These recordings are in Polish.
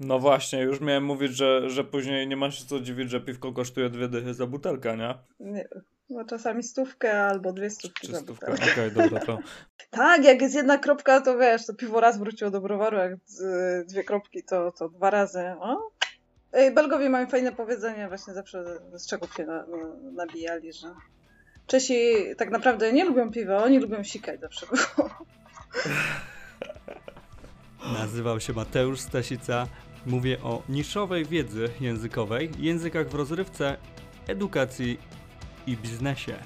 No właśnie, już miałem mówić, że, że później nie ma się co dziwić, że piwko kosztuje dwie dychy za butelkę, nie? Nie, no czasami stówkę albo dwie stówki Czy za stówkę? butelkę. Okej, dobra, to... Tak, jak jest jedna kropka, to wiesz, to piwo raz wróciło do browaru, jak z- dwie kropki, to, to dwa razy. O? Ej, Belgowie mają fajne powiedzenie, właśnie zawsze z czego się na, na, nabijali, że Czesi tak naprawdę nie lubią piwa, oni lubią sikać zawsze było. Nazywał się Mateusz Stasica. Mówię o niszowej wiedzy językowej, językach w rozrywce, edukacji i biznesie.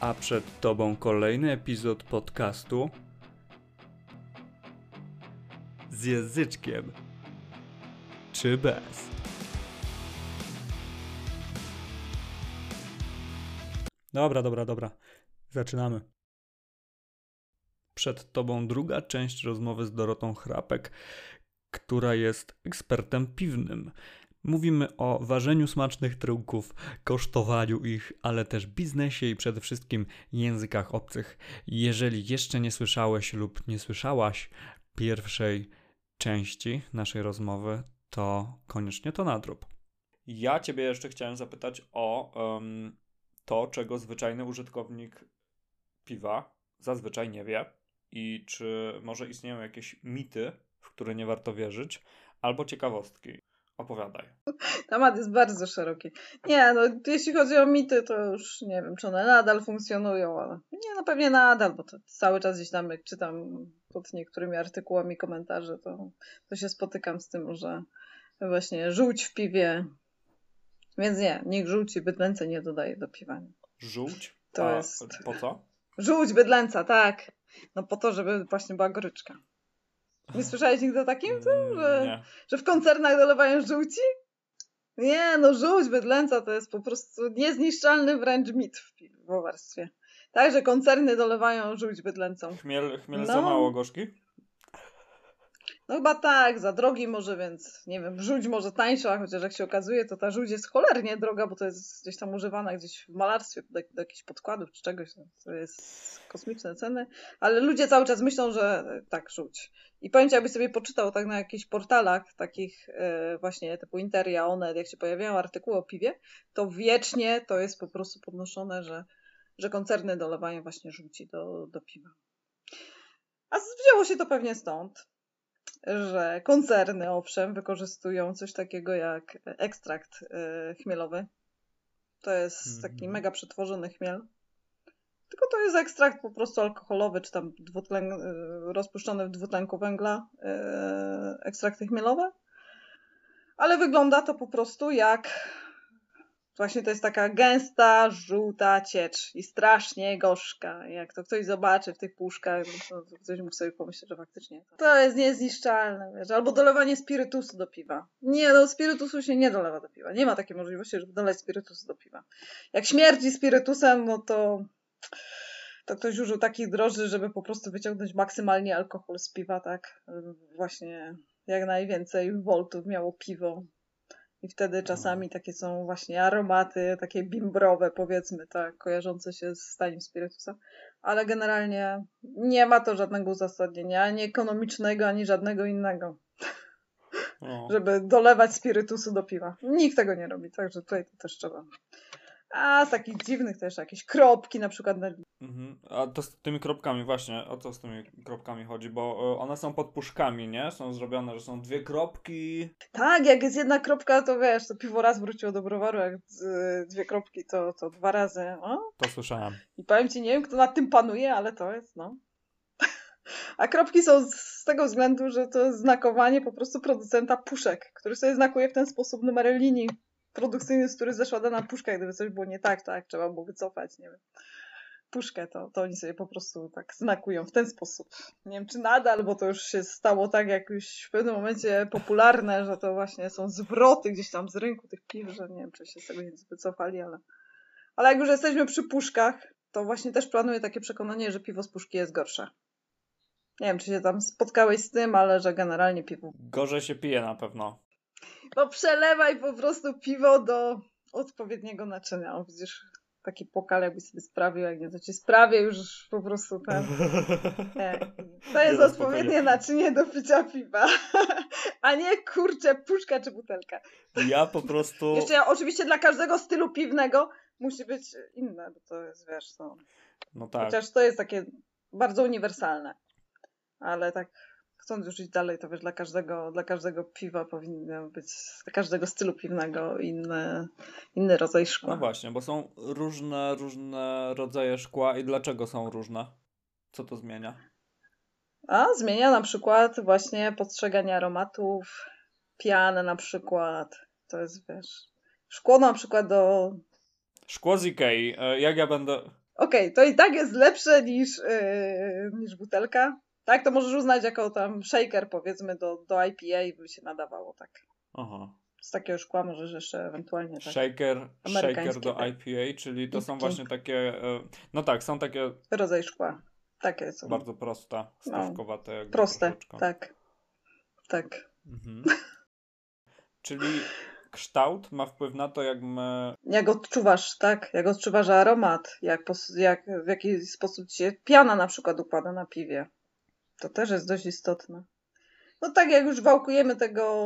A przed Tobą kolejny epizod podcastu z języczkiem czy bez. Dobra, dobra, dobra. Zaczynamy. Przed Tobą druga część rozmowy z Dorotą Chrapek, która jest ekspertem piwnym. Mówimy o ważeniu smacznych trunków, kosztowaniu ich, ale też biznesie i przede wszystkim językach obcych. Jeżeli jeszcze nie słyszałeś lub nie słyszałaś pierwszej części naszej rozmowy, to koniecznie to nadrób. Ja ciebie jeszcze chciałem zapytać o em, to, czego zwyczajny użytkownik piwa zazwyczaj nie wie i czy może istnieją jakieś mity, w które nie warto wierzyć, albo ciekawostki. Opowiadaj. Temat jest bardzo szeroki. Nie, no jeśli chodzi o mity, to już nie wiem, czy one nadal funkcjonują, ale nie, no pewnie nadal, bo to cały czas gdzieś tam, jak czytam pod niektórymi artykułami komentarze, to, to się spotykam z tym, że właśnie żółć w piwie, więc nie, nikt żółci bydlęce nie dodaje do piwa. Żółć? To A jest- po co? Żółć bydlęca, tak. No po to, żeby właśnie była goryczka. Nie słyszałeś nigdy o takim? Mm, że- Nie. Że w koncernach dolewają żółci? Nie, no żółć bydlęca to jest po prostu niezniszczalny wręcz mit w piwowarstwie. Także koncerny dolewają żółć bydlęcą. Chmiel, chmiel No. za mało gorzki? No chyba tak, za drogi może, więc nie wiem, żółć może tańsza, chociaż jak się okazuje, to ta żółć jest cholernie droga, bo to jest gdzieś tam używana gdzieś w malarstwie do, do jakichś podkładów czy czegoś. No, to jest kosmiczne ceny, ale ludzie cały czas myślą, że tak, żółć. I powiem ci, jakbyś sobie poczytał tak na jakichś portalach takich e, właśnie typu Interia, Onet, jak się pojawiają artykuły o piwie, to wiecznie to jest po prostu podnoszone, że, że koncerny dolewają właśnie żółci do, do piwa. A wzięło się to pewnie stąd, że koncerny, owszem, wykorzystują coś takiego jak ekstrakt e, chmielowy. To jest Mhm. taki mega przetworzony chmiel. Tylko to jest ekstrakt po prostu alkoholowy, czy tam dwutlen, e, rozpuszczony w dwutlenku węgla, e, ekstrakty chmielowe. Ale wygląda to po prostu jak właśnie to jest taka gęsta, żółta ciecz i strasznie gorzka. Jak to ktoś zobaczy w tych puszkach, no to ktoś mógł sobie pomyśleć, że faktycznie to, jest niezniszczalne. Wiesz? Albo dolewanie spirytusu do piwa. Nie, no spirytusu się nie dolewa do piwa. Nie ma takiej możliwości, żeby dolać spirytusu do piwa. Jak śmierdzi spirytusem, no to to ktoś użył takich droży, żeby po prostu wyciągnąć maksymalnie alkohol z piwa, tak? Właśnie jak najwięcej voltów miało piwo. I wtedy czasami takie są właśnie aromaty, takie bimbrowe powiedzmy, tak, kojarzące się z staniem spirytusa. Ale generalnie nie ma to żadnego uzasadnienia, ani ekonomicznego, ani żadnego innego, O. żeby dolewać spirytusu do piwa. Nikt tego nie robi, także tutaj to też trzeba. A z takich dziwnych też jakieś kropki na przykład na Mhm. A to z tymi kropkami właśnie, o co z tymi kropkami chodzi? Bo e, one są pod puszkami, nie? Są zrobione, że są dwie kropki. Tak, jak jest jedna kropka, to wiesz, to piwo raz wróciło do browaru, jak z- dwie kropki, to, to dwa razy. O? To słyszałem. I powiem ci, nie wiem, kto nad tym panuje, ale to jest, no. A kropki są z- z tego względu, że to jest znakowanie po prostu producenta puszek, który sobie znakuje w ten sposób numery linii produkcyjnych, z których zeszła dana puszka. Gdyby coś było nie tak, tak, trzeba było wycofać, nie wiem, puszkę, to, to oni sobie po prostu tak znakują w ten sposób. Nie wiem, czy nadal, bo to już się stało tak jakoś w pewnym momencie popularne, że to właśnie są zwroty gdzieś tam z rynku tych piw, że nie wiem, czy się z tego nie wycofali, ale... Ale jak już jesteśmy przy puszkach, to właśnie też planuję takie przekonanie, że piwo z puszki jest gorsze. Nie wiem, czy się tam spotkałeś z tym, ale że generalnie piwo. Gorzej się pije na pewno. No przelewaj po prostu piwo do odpowiedniego naczynia. O, widzisz, taki pokal, jakbyś sobie sprawił, jak nie, to ci sprawię już po prostu ten. Nie. To jest Nie, no, odpowiednie naczynie do picia piwa. A nie kurczę, puszka czy butelka. Ja po prostu... Jeszcze oczywiście dla każdego stylu piwnego musi być inne, bo to jest, wiesz, no. No tak. Chociaż to jest takie bardzo uniwersalne. Ale tak chcąc już iść dalej, to wiesz, dla każdego, dla każdego piwa powinno być, dla każdego stylu piwnego inny, inny rodzaj szkła. No właśnie, bo są różne, różne rodzaje szkła i dlaczego są różne? Co to zmienia? A zmienia na przykład właśnie postrzeganie aromatów, pianę na przykład. To jest, wiesz, szkło na przykład do... Szkło z Ikei. E, Jak ja będę... Okej, to i tak jest lepsze niż, yy, niż butelka. Tak, to możesz uznać jako tam shaker powiedzmy do, do IPA by się nadawało, tak. Aha. Z takiego szkła możesz jeszcze ewentualnie tak. Shaker, shaker do tak. IPA, czyli to są właśnie takie... e, No tak, są takie Rodzaj szkła. Takie są. bardzo proste, stawkowate. jakby No, Proste, troszeczkę. tak. Tak. Mhm. Czyli kształt ma wpływ na to, jak my... Jak odczuwasz, tak? Jak odczuwasz aromat, jak, jak w jaki sposób się piana na przykład układa na piwie. To też jest dość istotne. No tak jak już wałkujemy tego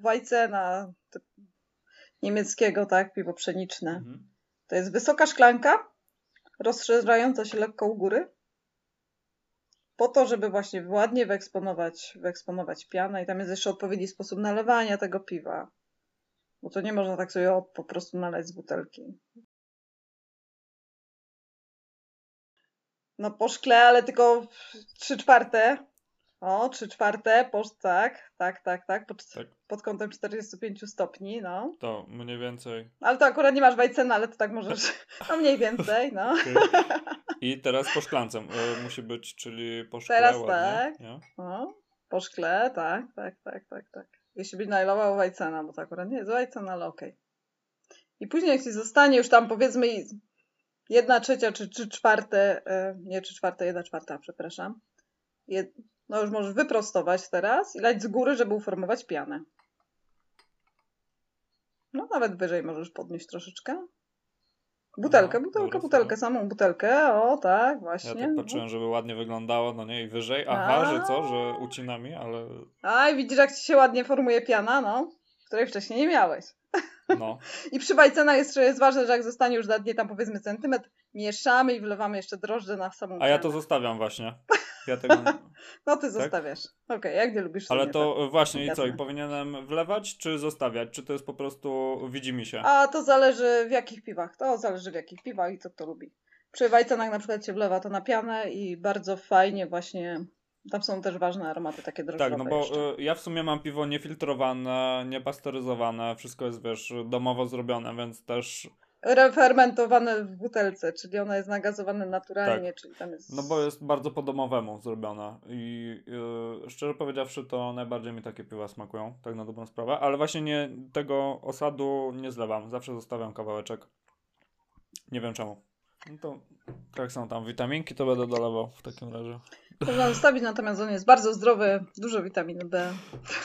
Weizena niemieckiego, tak? Piwo pszeniczne. Mhm. To jest wysoka szklanka, rozszerzająca się lekko u góry, po to, żeby właśnie ładnie wyeksponować, wyeksponować pianę i tam jest jeszcze odpowiedni sposób nalewania tego piwa. Bo to nie można tak sobie o, po prostu nalać z butelki. No po szkle, ale tylko trzy czwarte. O, trzy czwarte, po, tak, tak, tak, tak, pod, Tak. pod kątem 45 stopni, no. To mniej więcej. Ale to akurat nie masz Weizena, ale to tak możesz, no mniej więcej, no. Okej. I teraz po szklance e, musi być, czyli po szkle Teraz ładnie, tak. Nie? No, po szkle, tak, tak, tak, tak, tak. Jeśli byś najlował Weizena, bo to akurat nie jest Weizen, ale okej. I później jak ci zostanie już tam powiedzmy jedna trzecia czy trzy czwarte, e, nie trzy czwarte, jedna czwarta, przepraszam. Jed, no już możesz wyprostować teraz i lać z góry, żeby uformować pianę. No nawet wyżej możesz podnieść troszeczkę. Butelkę, No, butelkę, butelkę, samą butelkę, o tak, Ja właśnie. tak patrzyłem, żeby ładnie wyglądało, no nie, i wyżej. Aha, że co, że ucinami, ale Aj, widzisz, jak ci się ładnie formuje piana, no, której wcześniej nie miałeś. No. I przy bajcenach jeszcze jest ważne, że jak zostanie już dnie tam powiedzmy centymetr, mieszamy i wlewamy jeszcze drożdże na samą A ja to zostawiam właśnie. Ja tego... No ty zostawiasz. Okej, jak nie lubisz Ale to e, właśnie, i co, i powinienem wlewać, czy zostawiać? Czy to jest po prostu widzi mi się? A to zależy w jakich piwach. To zależy w jakich piwach i co kto lubi. Przy wajcenach na przykład się wlewa to na pianę i bardzo fajnie właśnie, tam są też ważne aromaty takie drożdżowe Tak, no bo jeszcze. e, ja w sumie mam piwo niefiltrowane, niepasteryzowane, wszystko jest, wiesz, domowo zrobione, więc też, Refermentowane w butelce, czyli ono jest nagazowane naturalnie, czyli tam jest... Tak. no bo jest bardzo po domowemu zrobione i e, szczerze powiedziawszy to najbardziej mi takie piwa smakują, tak na dobrą sprawę, ale właśnie nie, tego osadu nie zlewam, zawsze zostawiam kawałeczek, nie wiem czemu. No to jak są tam witaminki, to będę dolewał w takim razie. Można zostawić, natomiast on jest bardzo zdrowy, dużo witaminy B.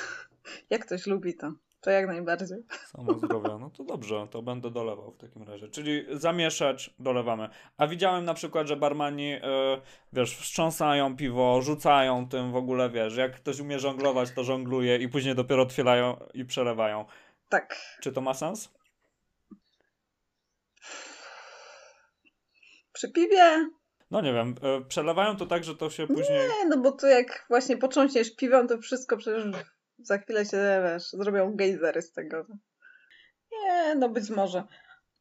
Jak ktoś lubi to, to jak najbardziej. Samo zdrowia. No to dobrze, to będę dolewał w takim razie. Czyli zamieszać, dolewamy. A widziałem na przykład, że barmani, e, wiesz, wstrząsają piwo, rzucają tym w ogóle, wiesz, jak ktoś umie żonglować, to żongluje i później dopiero otwierają i przelewają. Tak. Czy to ma sens? Przy piwie? No nie wiem, e, przelewają to tak, że to się później... Nie, no bo to jak właśnie początniesz piwem, to wszystko przecież za chwilę się, wiesz, zrobią gejzery z tego. Nie, no być może.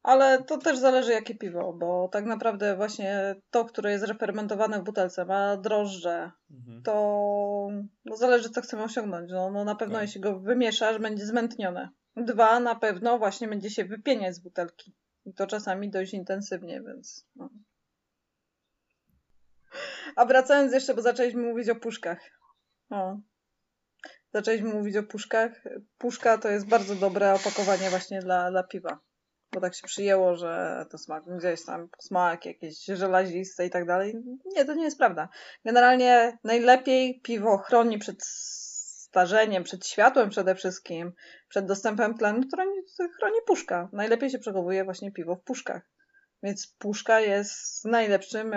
Ale to też zależy jakie piwo, bo tak naprawdę właśnie to, które jest refermentowane w butelce, ma drożdże, Mhm. to no zależy co chcemy osiągnąć. No, no na pewno Tak. jeśli go wymieszasz, będzie zmętnione. Dwa, na pewno właśnie będzie się wypieniać z butelki. I to czasami dość intensywnie, więc no. A wracając jeszcze, bo zaczęliśmy mówić o puszkach. O. Zaczęliśmy mówić o puszkach. Puszka to jest bardzo dobre opakowanie właśnie dla, dla piwa. Bo tak się przyjęło, że to smak, gdzieś tam smak jakieś żelaziste i tak dalej. Nie, to nie jest prawda. Generalnie najlepiej piwo chroni przed starzeniem, przed światłem przede wszystkim, przed dostępem tlenu, chroni, chroni puszka. Najlepiej się przechowuje właśnie piwo w puszkach. Więc puszka jest najlepszym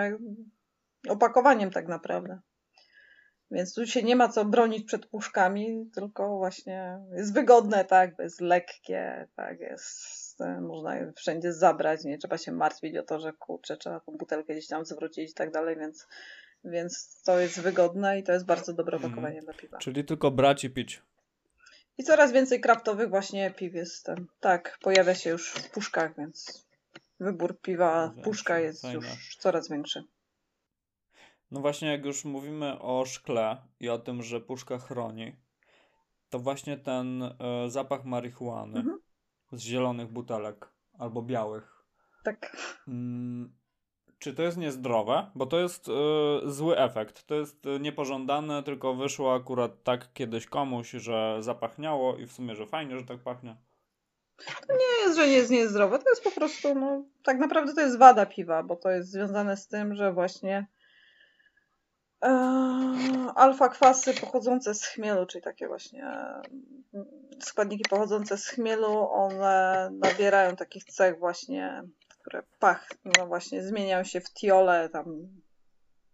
opakowaniem tak naprawdę. Więc tu się nie ma co bronić przed puszkami, tylko właśnie jest wygodne, tak, jest lekkie, tak, jest, można je wszędzie zabrać, nie trzeba się martwić o to, że kurczę, trzeba tą butelkę gdzieś tam zwrócić i tak dalej, więc, więc to jest wygodne i to jest bardzo dobre mhm. opakowanie mm. do piwa. Czyli tylko brać i pić. I coraz więcej kraftowych właśnie piw jest, tak, pojawia się już w puszkach, więc wybór piwa, puszka jest już coraz większy. No właśnie, jak już mówimy o szkle i o tym, że puszka chroni, to właśnie ten y, zapach marihuany mhm. z zielonych butelek albo białych. Tak. Mm, czy to jest niezdrowe? Bo to jest y, zły efekt. To jest y, niepożądane, tylko wyszło akurat tak kiedyś komuś, że zapachniało i w sumie, że fajnie, że tak pachnie. To nie jest, że nie jest niezdrowe. To jest po prostu, no, tak naprawdę to jest wada piwa, bo to jest związane z tym, że właśnie alfa kwasy pochodzące z chmielu, czyli takie właśnie składniki pochodzące z chmielu, one nabierają takich cech właśnie, które pach, no właśnie zmieniają się w tiole, tam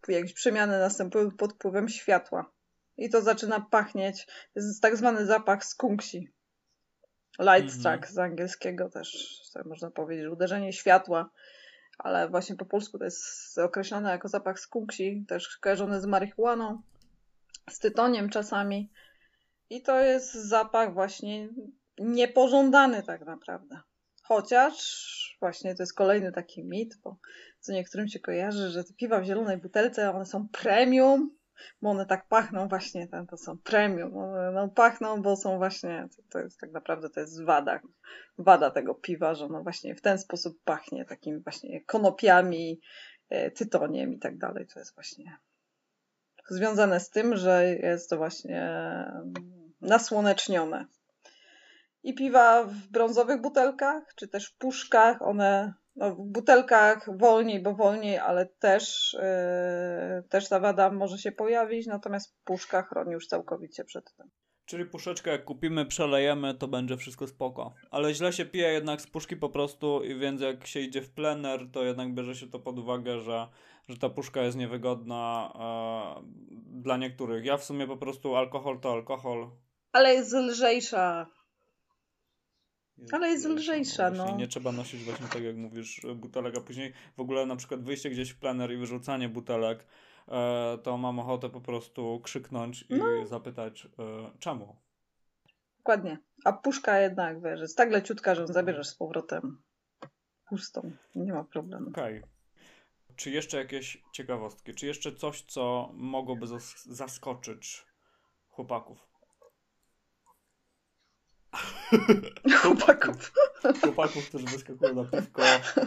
jakieś przemiany następują pod wpływem światła. I to zaczyna pachnieć, jest tak zwany zapach skunksi. Light struck mm -hmm. z angielskiego też, tak można powiedzieć, uderzenie światła ale właśnie po polsku to jest określone jako zapach skunksi, też kojarzony z marihuaną, z tytoniem czasami. I to jest zapach właśnie niepożądany tak naprawdę. Chociaż właśnie to jest kolejny taki mit, bo co niektórym się kojarzy, że te piwa w zielonej butelce, one są premium, bo one tak pachną właśnie, tam to są premium, one no, pachną, bo są właśnie, to, to, jest tak naprawdę to jest wada, wada tego piwa, że ono właśnie w ten sposób pachnie, takimi właśnie konopiami, e, tytoniem i tak dalej, to jest właśnie związane z tym, że jest to właśnie mm, nasłonecznione. I piwa w brązowych butelkach, czy też w puszkach, one no, w butelkach wolniej, bo wolniej, ale też, yy, też ta wada może się pojawić, natomiast puszka chroni już całkowicie przed tym. Czyli puszeczkę jak kupimy, przelejemy, to będzie wszystko spoko. Ale źle się pije jednak z puszki po prostu i więc jak się idzie w plener, to jednak bierze się to pod uwagę, że, że ta puszka jest niewygodna e, dla niektórych. Ja w sumie po prostu alkohol to alkohol. Ale jest lżejsza. Ale jest lżejsza, no. Nie trzeba nosić właśnie tak jak mówisz butelek, a później w ogóle na przykład wyjście gdzieś w plener i wyrzucanie butelek, e, to mam ochotę po prostu krzyknąć i no. zapytać e, czemu. Dokładnie. A puszka jednak, wiesz, jest tak leciutka, że ją zabierzesz z powrotem pustą. Nie ma problemu. Okej. Okay. Czy jeszcze jakieś ciekawostki? Czy jeszcze coś, co mogłoby zaskoczyć chłopaków? Chłopaków. Chłopaków, którzy wyskakują na piwko,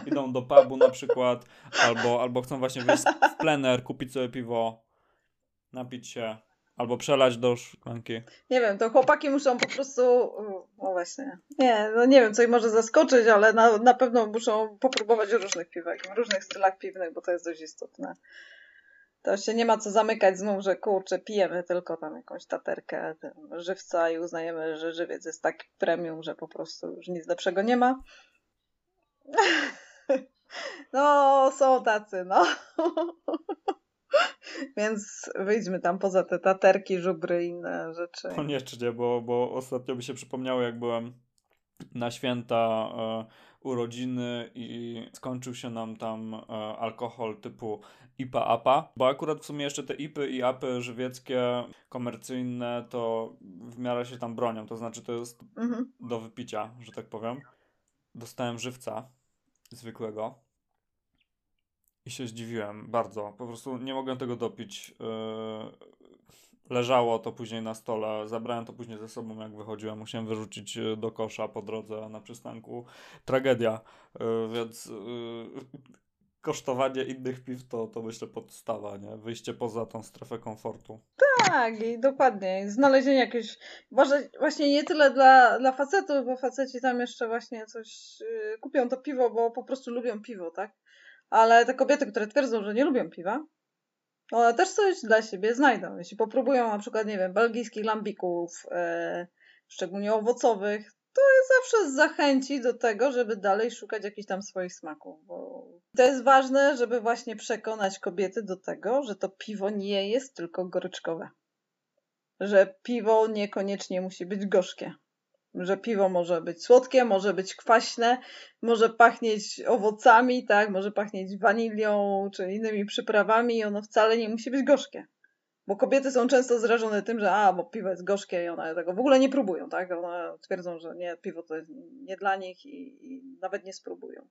idą do pubu na przykład, albo, albo chcą właśnie wyjść w plener, kupić sobie piwo, napić się, albo przelać do szklanki. Nie wiem, to chłopaki muszą po prostu, no właśnie, nie, no nie wiem, co ich może zaskoczyć, ale na, na pewno muszą popróbować różnych piwek, w różnych stylach piwnych, bo to jest dość istotne. To się nie ma co zamykać znów, że kurczę, pijemy tylko tam jakąś taterkę żywca i uznajemy, że żywiec jest tak premium, że po prostu już nic lepszego nie ma. No, są tacy, no. Więc wyjdźmy tam poza te taterki, żubry i inne rzeczy. Koniecznie, bo, bo ostatnio mi się przypomniało, jak byłem na święta e, urodziny i skończył się nam tam e, alkohol typu IPA-APA, bo akurat w sumie jeszcze te IPy i APy żywieckie, komercyjne, to w miarę się tam bronią, to znaczy to jest mhm. do wypicia, że tak powiem. Dostałem żywca zwykłego i się zdziwiłem bardzo. Po prostu nie mogłem tego dopić. Yy, leżało to później na stole, zabrałem to później ze sobą, jak wychodziłem, musiałem wyrzucić e, do kosza po drodze na przystanku. Tragedia, e, więc e, kosztowanie innych piw to, to myślę podstawa, nie? Wyjście poza tą strefę komfortu. Tak, i dokładnie. Znalezienie jakiegoś, właśnie nie tyle dla, dla facetów, bo faceci tam jeszcze właśnie coś kupią to piwo, bo po prostu lubią piwo, tak? Ale te kobiety, które twierdzą, że nie lubią piwa, one też coś dla siebie znajdą. Jeśli popróbują na przykład, nie wiem, belgijskich lambików, e, szczególnie owocowych, to zawsze zachęci do tego, żeby dalej szukać jakichś tam swoich smaków. Bo to jest ważne, żeby właśnie przekonać kobiety do tego, że to piwo nie jest tylko goryczkowe. Że piwo niekoniecznie musi być gorzkie. Że piwo może być słodkie, może być kwaśne, może pachnieć owocami, tak, może pachnieć wanilią czy innymi przyprawami i ono wcale nie musi być gorzkie. Bo kobiety są często zrażone tym, że a, bo piwo jest gorzkie i one tego w ogóle nie próbują, tak? One twierdzą, że nie, piwo to jest nie dla nich i, i nawet nie spróbują.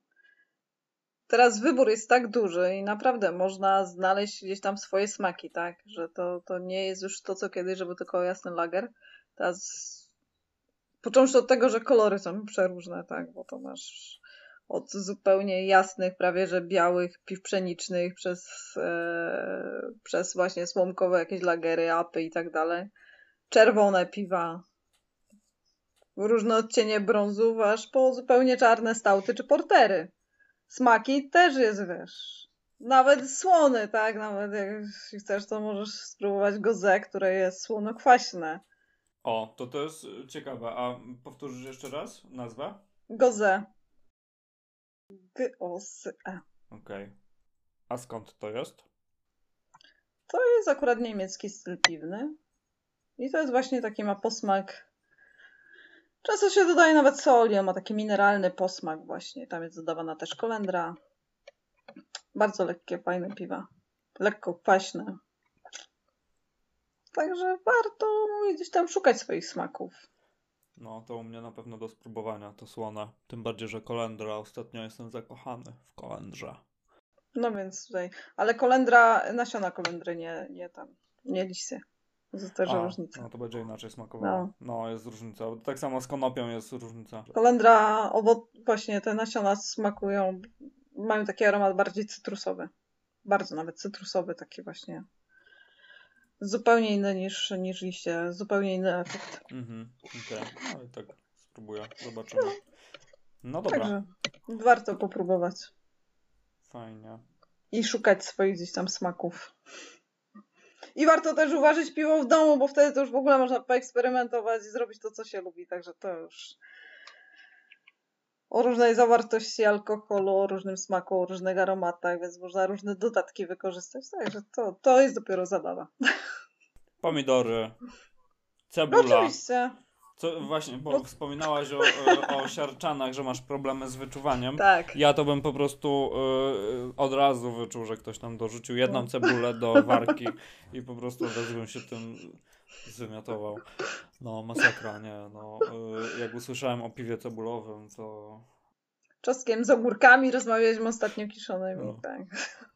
Teraz wybór jest tak duży i naprawdę można znaleźć gdzieś tam swoje smaki, tak? Że to, to nie jest już to, co kiedyś, żeby tylko jasny lager. Teraz począwszy od tego, że kolory są przeróżne, tak? Bo to masz od zupełnie jasnych, prawie że białych piw pszenicznych, przez, e, przez właśnie słomkowe jakieś lagery, apy i tak dalej. Czerwone piwa, różne odcienie brązów, aż po zupełnie czarne stałty czy portery. Smaki też jest, wiesz, nawet słony, tak? Nawet jak chcesz, to możesz spróbować gozę, które jest słono-kwaśne. O, to to jest ciekawe. A powtórzysz jeszcze raz nazwę? Gozę. G-O-S-E. Okej. Okay. A skąd to jest? To jest akurat niemiecki styl piwny. I to jest właśnie taki ma posmak. Często się dodaje nawet soli, on ma taki mineralny posmak właśnie. Tam jest dodawana też kolendra. Bardzo lekkie, fajne piwa. Lekko kwaśne. Także warto gdzieś tam szukać swoich smaków. No, to u mnie na pewno do spróbowania, to słone. Tym bardziej, że kolendra. Ostatnio jestem zakochany w kolendrze. No więc tutaj, ale kolendra, nasiona kolendry, nie, nie tam, nie liście. To też różnica. No to będzie inaczej smakowało. No. no. jest różnica. Tak samo z konopią jest różnica. Kolendra, owoc, właśnie te nasiona smakują, mają taki aromat bardziej cytrusowy. Bardzo nawet cytrusowy, taki właśnie zupełnie inne niż, niż liście, zupełnie inny efekt. Mhm, okej, okay. ale tak spróbuję, zobaczymy. No dobra. Także warto popróbować. Fajnie. I szukać swoich gdzieś tam smaków. I warto też uważać piwo w domu, bo wtedy to już w ogóle można poeksperymentować i zrobić to, co się lubi, także to już o różnej zawartości alkoholu, o różnym smaku, o różnych aromatach, więc można różne dodatki wykorzystać. Także to, to jest dopiero zabawa. Pomidory, cebula. No oczywiście. Co, właśnie, bo no. wspominałaś o, o siarczanach, że masz problemy z wyczuwaniem. Tak. Ja to bym po prostu y, od razu wyczuł, że ktoś tam dorzucił jedną no. cebulę do warki i po prostu od razu bym się tym Zwymiotował. No, masakra, nie. No, y, jak usłyszałem o piwie cebulowym, to... Czoskiem z ogórkami rozmawialiśmy ostatnio kiszonymi, no, tak.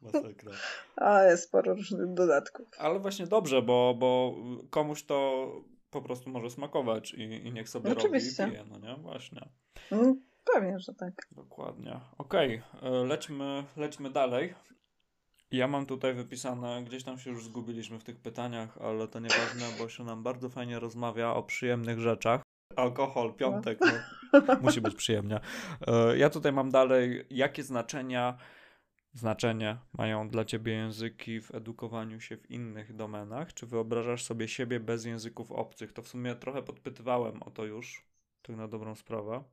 Masakra. A jest sporo różnych dodatków. Ale właśnie dobrze, bo, bo komuś to po prostu może smakować i, i niech sobie Oczywiście. robi i pije, no nie? Właśnie. Mm, pewnie, że tak. Dokładnie. Okej, okay. lećmy, lećmy dalej. Ja mam tutaj wypisane, gdzieś tam się już zgubiliśmy w tych pytaniach, ale to nieważne, bo się nam bardzo fajnie rozmawia o przyjemnych rzeczach. Alkohol, piątek, no, musi być przyjemnie. E, ja tutaj mam dalej, jakie znaczenia, znaczenie mają dla ciebie języki w edukowaniu się w innych domenach? Czy wyobrażasz sobie siebie bez języków obcych? To w sumie trochę podpytywałem o to już, tak na dobrą sprawę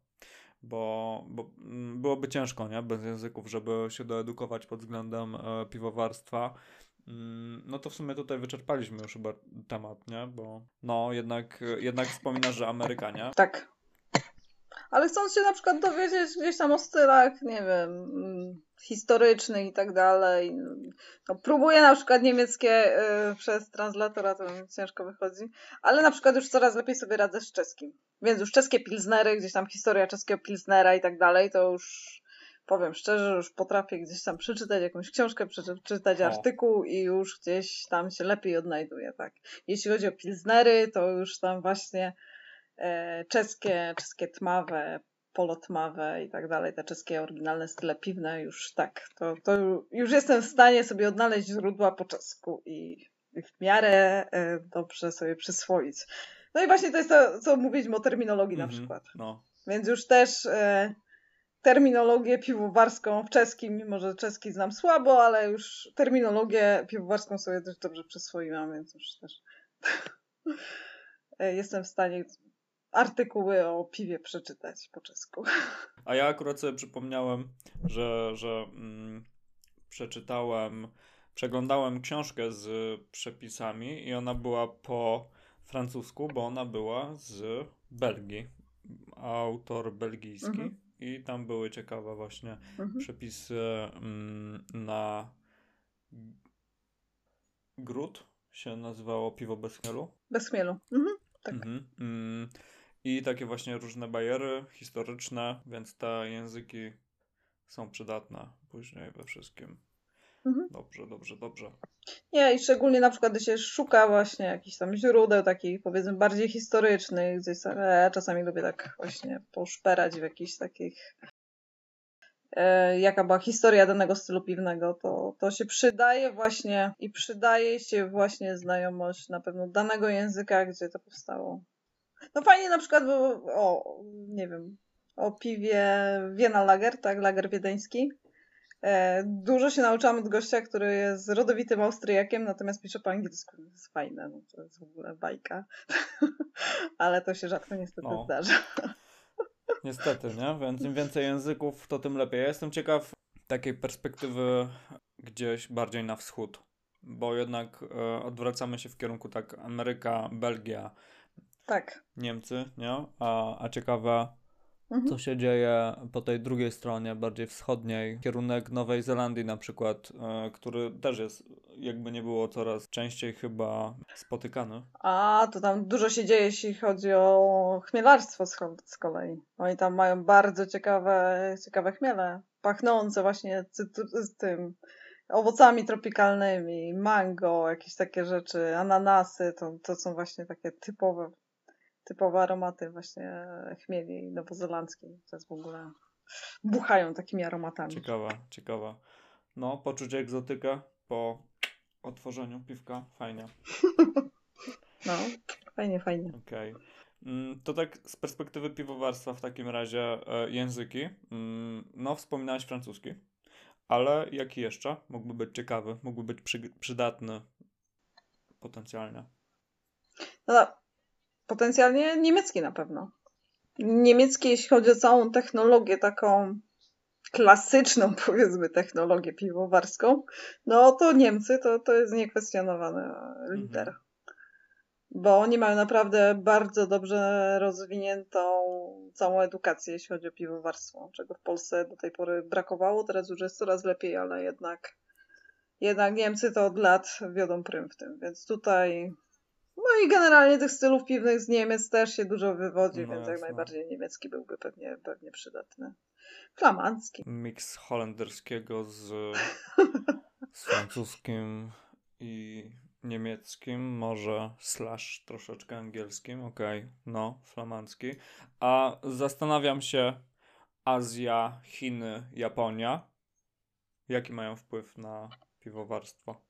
bo, bo mm, byłoby ciężko, nie? Bez języków, żeby się doedukować pod względem e, piwowarstwa. Mm, no to w sumie tutaj wyczerpaliśmy już chyba temat, nie? Bo no jednak, jednak wspominasz, że Amerykanie. Tak. Ale chcąc się na przykład dowiedzieć gdzieś tam o stylach, nie wiem, mm, historycznych i tak dalej. No, próbuję na przykład niemieckie y, przez translatora, to mi ciężko wychodzi, ale na przykład już coraz lepiej sobie radzę z czeskim. Więc już czeskie pilsnery, gdzieś tam historia czeskiego pilsnera i tak dalej, to już powiem szczerze, że już potrafię gdzieś tam przeczytać jakąś książkę, przeczytać o. artykuł i już gdzieś tam się lepiej odnajduję, tak. Jeśli chodzi o pilsnery, to już tam właśnie e, czeskie, czeskie tmawe, polotmawe i tak dalej, te czeskie oryginalne style piwne, już tak, to, to już jestem w stanie sobie odnaleźć źródła po czesku i, i w miarę e, dobrze sobie przyswoić. No i właśnie to jest to, co mówiliśmy o terminologii mm -hmm, na mhm, przykład. No. Więc już też e, terminologię piwowarską w czeskim, mimo że czeski znam słabo, ale już terminologię piwowarską sobie też dobrze przyswoiłam, więc już też jestem w stanie artykuły o piwie przeczytać po czesku. A ja akurat sobie przypomniałem, że, że mm, przeczytałem, przeglądałem książkę z przepisami i ona była po francusku, bo ona była z Belgii. Autor belgijski. Mhm. I tam były ciekawe właśnie mhm. przepisy mm, na gród się nazywało piwo bez chmielu. Bez chmielu. Mhm. Tak. Mhm. Mm, I takie właśnie różne bariery historyczne, więc te języki są przydatne później we wszystkim. Mhm. Dobrze, dobrze, dobrze. Nie, i szczególnie na przykład, gdy się szuka właśnie jakichś tam źródeł takich powiedzmy bardziej historycznych, gdzieś ja czasami lubię tak właśnie poszperać w jakichś takich e, jaka była historia danego stylu piwnego, to, to się przydaje właśnie i przydaje się właśnie znajomość na pewno danego języka, gdzie to powstało. No fajnie na przykład, bo, o, nie wiem, o piwie Wiena Lager, tak, Lager wiedeński. E, dużo się nauczyłam od gościa, który jest rodowitym Austriakiem, natomiast pisze po angielsku. To jest fajne, no to jest w ogóle bajka. Ale to się rzadko niestety no. zdarza. Niestety, nie? Więc im więcej języków, to tym lepiej. Ja jestem ciekaw takiej perspektywy gdzieś bardziej na wschód, bo jednak e, odwracamy się w kierunku tak Ameryka, Belgia, tak. Niemcy, nie? A, a ciekawe, mhm. co się dzieje po tej drugiej stronie, bardziej wschodniej, kierunek Nowej Zelandii na przykład, e, który też jest, jakby nie było coraz częściej chyba spotykany. A, to tam dużo się dzieje, jeśli chodzi o chmielarstwo z, z kolei. Oni tam mają bardzo ciekawe, ciekawe chmiele, pachnące właśnie z tym owocami tropikalnymi, mango, jakieś takie rzeczy, ananasy, to, to są właśnie takie typowe typowe aromaty właśnie chmieli nowozelandzkiej. To jest w ogóle... buchają takimi aromatami. Ciekawa, ciekawa. No, poczuć egzotykę po otworzeniu piwka. Fajnie. no, fajnie, fajnie. Okej. Okay. Mm, to tak z perspektywy piwowarstwa w takim razie e, języki. Mm, no, wspominałeś francuski, ale jaki jeszcze mógłby być ciekawy, mógłby być przy, przydatny potencjalnie? No, Potencjalnie niemiecki na pewno. Niemiecki, jeśli chodzi o całą technologię, taką klasyczną, powiedzmy, technologię piwowarską, no to Niemcy to, to jest niekwestionowany lider. Mhm. Bo oni mają naprawdę bardzo dobrze rozwiniętą całą edukację, jeśli chodzi o piwowarstwo, czego w Polsce do tej pory brakowało. Teraz już jest coraz lepiej, ale jednak, jednak Niemcy to od lat wiodą prym w tym. Więc tutaj no i generalnie tych stylów piwnych z Niemiec też się dużo wywodzi, no więc jasne. jak najbardziej niemiecki byłby pewnie, pewnie przydatny. Flamandzki. Miks holenderskiego z, z francuskim i niemieckim, może slash troszeczkę angielskim, okej, okay. no, flamandzki. A zastanawiam się, Azja, Chiny, Japonia, jaki mają wpływ na piwowarstwo?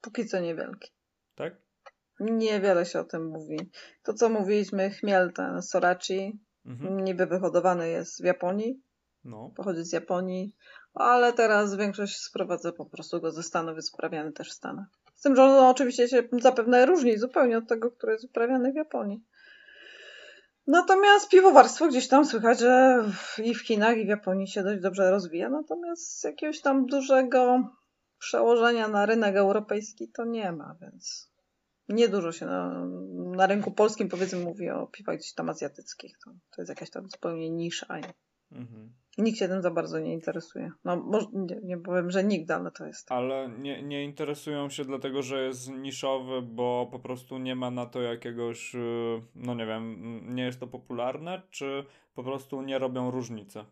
Póki co niewielki. Tak? Niewiele się o tym mówi. To, co mówiliśmy, chmiel ten Sorachi, mhm. niby wyhodowany jest w Japonii. No. Pochodzi z Japonii, ale teraz większość sprowadza po prostu go ze Stanów, jest uprawiany też w Stanach. Z tym, że on oczywiście się zapewne różni zupełnie od tego, który jest uprawiany w Japonii. Natomiast piwowarstwo gdzieś tam słychać, że i w Chinach, i w Japonii się dość dobrze rozwija, natomiast jakiegoś tam dużego przełożenia na rynek europejski to nie ma, więc Niedużo się na, na rynku polskim powiedzmy mówi o piwach gdzieś tam azjatyckich. To, to jest jakaś tam zupełnie nisza. Mhm. Nikt się tym za bardzo nie interesuje. No, może, nie, nie powiem, że nigdy, ale to jest. Ale nie, nie interesują się dlatego, że jest niszowy, bo po prostu nie ma na to jakiegoś, y, no nie wiem, nie jest to popularne, czy po prostu nie robią różnicy?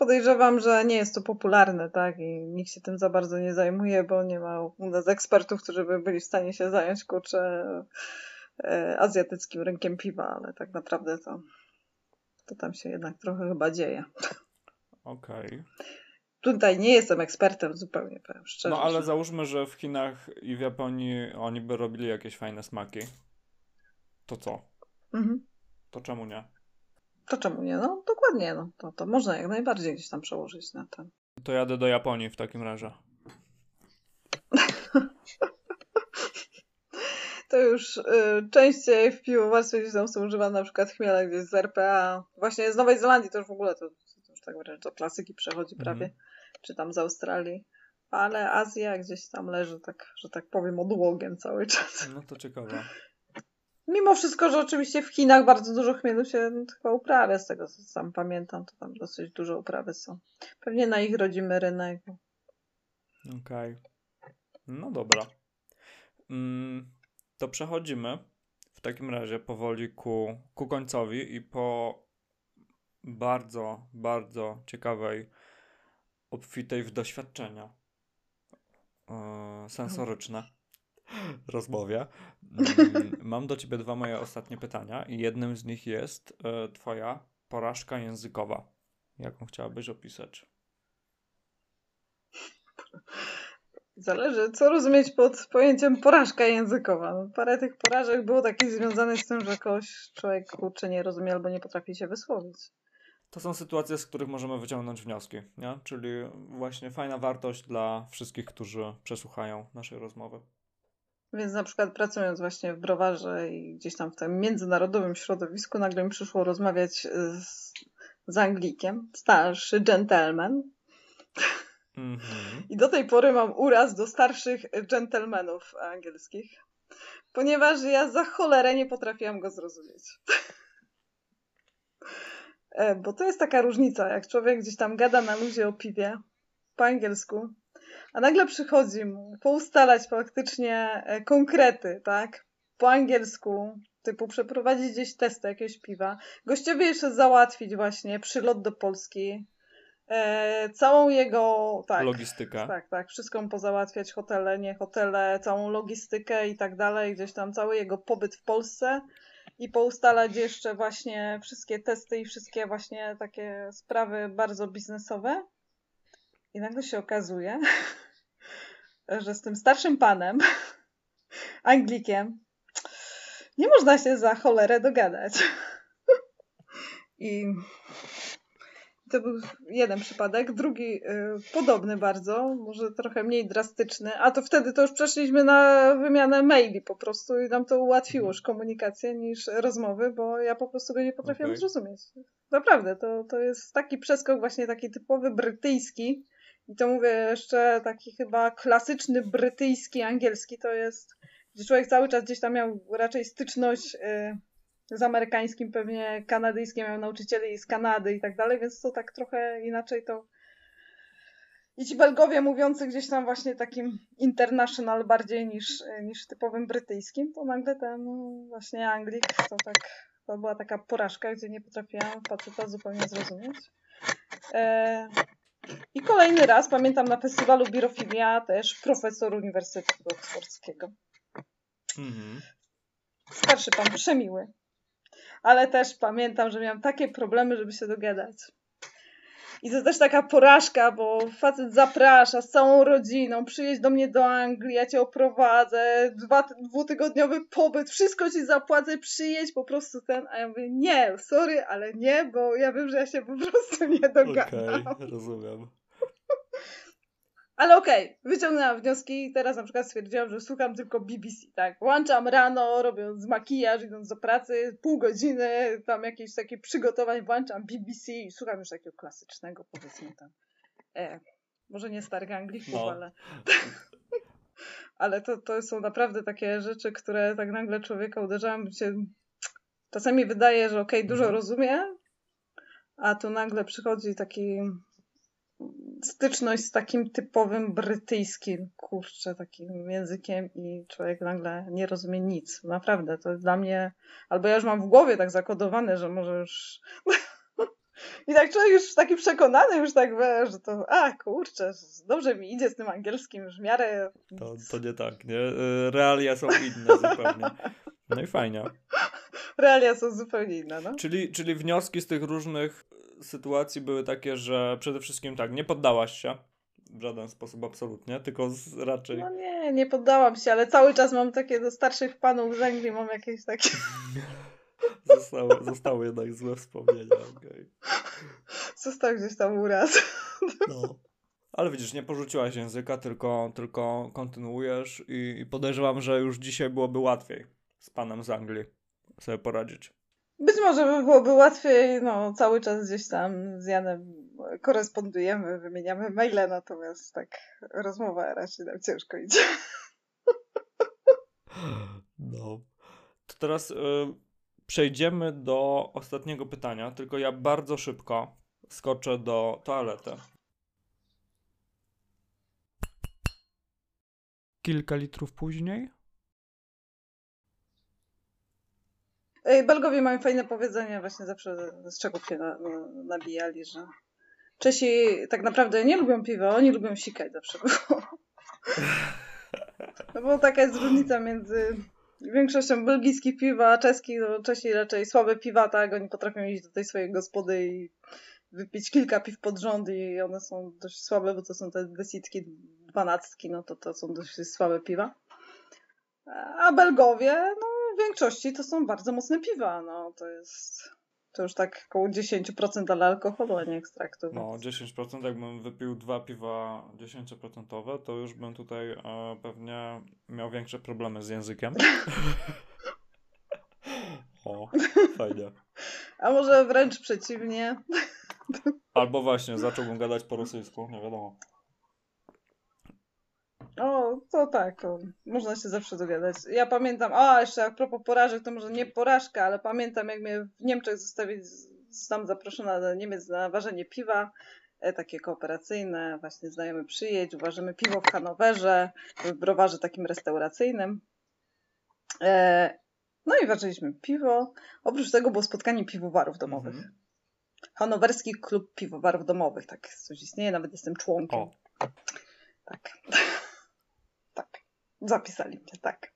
Podejrzewam, że nie jest to popularne, tak? I nikt się tym za bardzo nie zajmuje, bo nie ma u nas ekspertów, którzy by byli w stanie się zająć, kurczę, e, azjatyckim rynkiem piwa, ale tak naprawdę to, to tam się jednak trochę chyba dzieje. Okej. Okay. Tutaj nie jestem ekspertem zupełnie, powiem szczerze. No ale że... załóżmy, że w Chinach i w Japonii oni by robili jakieś fajne smaki. To co? Mhm. To czemu nie? To czemu nie? No dokładnie, no. To, to można jak najbardziej gdzieś tam przełożyć na ten. To jadę do Japonii w takim razie. to już y, częściej w piwowarstwie gdzieś tam są używane na przykład chmiele gdzieś z RPA. Właśnie z Nowej Zelandii to już w ogóle to, to już tak wręcz do klasyki przechodzi prawie. Mhm. Czy tam z Australii. Ale Azja gdzieś tam leży tak, że tak powiem, odłogiem cały czas. No to ciekawe. Mimo wszystko, że oczywiście w Chinach bardzo dużo chmielu się chyba uprawia, z tego co sam pamiętam, to tam dosyć dużo uprawy są. Pewnie na ich rodzimy rynek. Okej. No dobra. Mm, to przechodzimy w takim razie powoli ku, ku końcowi i po bardzo, bardzo ciekawej, obfitej w doświadczenia e, sensoryczne rozmowie. Mm, Mam do ciebie dwa moje ostatnie pytania i jednym z nich jest e, twoja porażka językowa. Jaką chciałabyś opisać? Zależy, co rozumieć pod pojęciem porażka językowa. No, parę tych porażek było takich związanych z tym, że kogoś człowiek kurczę nie rozumie albo nie potrafi się wysłowić. To są sytuacje, z których możemy wyciągnąć wnioski, nie? Czyli właśnie fajna wartość dla wszystkich, którzy przesłuchają naszej rozmowy. Więc na przykład pracując właśnie w browarze i gdzieś tam w tym międzynarodowym środowisku, nagle mi przyszło rozmawiać z, z Anglikiem, starszy gentleman. Mhm. I do tej pory mam uraz do starszych dżentelmenów angielskich, ponieważ ja za cholerę nie potrafiłam go zrozumieć. E, Bo to jest taka różnica, jak człowiek gdzieś tam gada na luzie o piwie po angielsku, a nagle przychodzi mu poustalać faktycznie e, konkrety, tak? Po angielsku, typu przeprowadzić gdzieś testy jakiegoś piwa, gościowi jeszcze załatwić właśnie przylot do Polski, e, całą jego, tak, Logistyka. tak, tak, wszystko mu pozałatwiać, hotele, nie hotele, całą logistykę i tak dalej, gdzieś tam cały jego pobyt w Polsce i poustalać jeszcze właśnie wszystkie testy i wszystkie właśnie takie sprawy bardzo biznesowe. I nagle się okazuje, że z tym starszym panem, Anglikiem, nie można się za cholerę dogadać. I to był jeden przypadek. Drugi y, podobny bardzo, może trochę mniej drastyczny. A to wtedy to już przeszliśmy na wymianę maili po prostu i nam to ułatwiło już komunikację niż rozmowy, bo ja po prostu go nie potrafiłam Okej. zrozumieć. Naprawdę, to, to jest taki przeskok właśnie taki typowy brytyjski. I to mówię jeszcze taki chyba klasyczny brytyjski, angielski to jest, gdzie człowiek cały czas gdzieś tam miał raczej styczność y, z amerykańskim, pewnie kanadyjskim, miał nauczycieli z Kanady i tak dalej, więc to tak trochę inaczej to. I ci Belgowie mówiący gdzieś tam właśnie takim international bardziej niż, niż typowym brytyjskim, to nagle ten właśnie Anglik to tak, to była taka porażka, gdzie nie potrafiłam faceta zupełnie zrozumieć. E, I kolejny raz, pamiętam na festiwalu Birofilia też profesor Uniwersytetu Oksfordzkiego Mhm. starszy pan, przemiły. Ale też pamiętam, że miałam takie problemy, żeby się dogadać. I to też taka porażka, bo facet zaprasza z całą rodziną, przyjedź do mnie do Anglii, ja cię oprowadzę, dwa, dwutygodniowy pobyt, wszystko ci zapłacę, przyjedź po prostu ten. A ja mówię, nie, sorry, ale nie, bo ja wiem, że ja się po prostu nie Okej, dogadam. rozumiem. Ale okej, wyciągnęłam wnioski i teraz na przykład stwierdziłam, że słucham tylko BBC, tak? Włączam rano, robiąc makijaż, idąc do pracy, pół godziny, tam jakieś takie przygotowań, włączam BBC i słucham już takiego klasycznego, powiedzmy tam. E, może nie starych Anglików, No. ale... ale to, to są naprawdę takie rzeczy, które tak nagle człowieka uderzają, się... Czasami wydaje, że okej, dużo Mhm. rozumie, a tu nagle przychodzi taki styczność z takim typowym brytyjskim, kurczę, takim językiem i człowiek nagle nie rozumie nic. Naprawdę, to jest dla mnie, albo ja już mam w głowie tak zakodowane, że może już... I tak człowiek już taki przekonany, już tak, wie, że to, a kurczę, dobrze mi idzie z tym angielskim, już w miarę... To, to nie tak, nie? Y, Realia są inne zupełnie. No i fajnie. Realia są zupełnie inne, no. Czyli, czyli wnioski z tych różnych sytuacji były takie, że przede wszystkim tak, nie poddałaś się w żaden sposób absolutnie, tylko z, raczej No nie, nie poddałam się, ale cały czas mam takie do starszych panów z Anglii, mam jakieś takie... zostały, zostały jednak złe wspomnienia. okej. Został gdzieś tam uraz. No. Ale widzisz, nie porzuciłaś języka, tylko, tylko kontynuujesz i, i podejrzewam, że już dzisiaj byłoby łatwiej z panem z Anglii sobie poradzić. Być może by byłoby łatwiej, no cały czas gdzieś tam z Janem korespondujemy, wymieniamy maile, natomiast tak rozmowa raczej nam ciężko idzie. No. To teraz y, przejdziemy do ostatniego pytania, tylko ja bardzo szybko skoczę do toalety. Kilka litrów później? Belgowie mają fajne powiedzenie, właśnie zawsze z czego się na, na, nabijali, że Czesi tak naprawdę nie lubią piwa, oni lubią sikać zawsze było. No bo taka jest różnica między większością belgijskich piwa, a czeskich, no Czesi raczej słabe piwa, tak, oni potrafią iść do tej swojej gospody i wypić kilka piw pod rząd i one są dość słabe, bo to są te desitki, dwanastki, no to to są dość słabe piwa. A Belgowie, no w większości to są bardzo mocne piwa, no to jest to już tak około 10% ale alkoholu, a nie ekstraktu. No, 10% jakbym wypił dwa piwa 10%, to już bym tutaj e, pewnie miał większe problemy z językiem. o, fajnie. A może wręcz przeciwnie. Albo właśnie, zacząłbym gadać po rosyjsku, nie wiadomo. O, to tak, można się zawsze dogadać. Ja pamiętam, a jeszcze a propos porażek, to może nie porażka, ale pamiętam jak mnie w Niemczech zostawić, zostałam zaproszona do Niemiec na ważenie piwa, e, takie kooperacyjne, właśnie znajomy przyjedź, uważamy piwo w Hanowerze, w browarze takim restauracyjnym. E, no i ważyliśmy piwo. Oprócz tego było spotkanie piwowarów domowych. Mhm. Hanowerski Klub Piwowarów Domowych, tak coś istnieje, nawet jestem członkiem. O. Tak. Zapisali mnie, tak.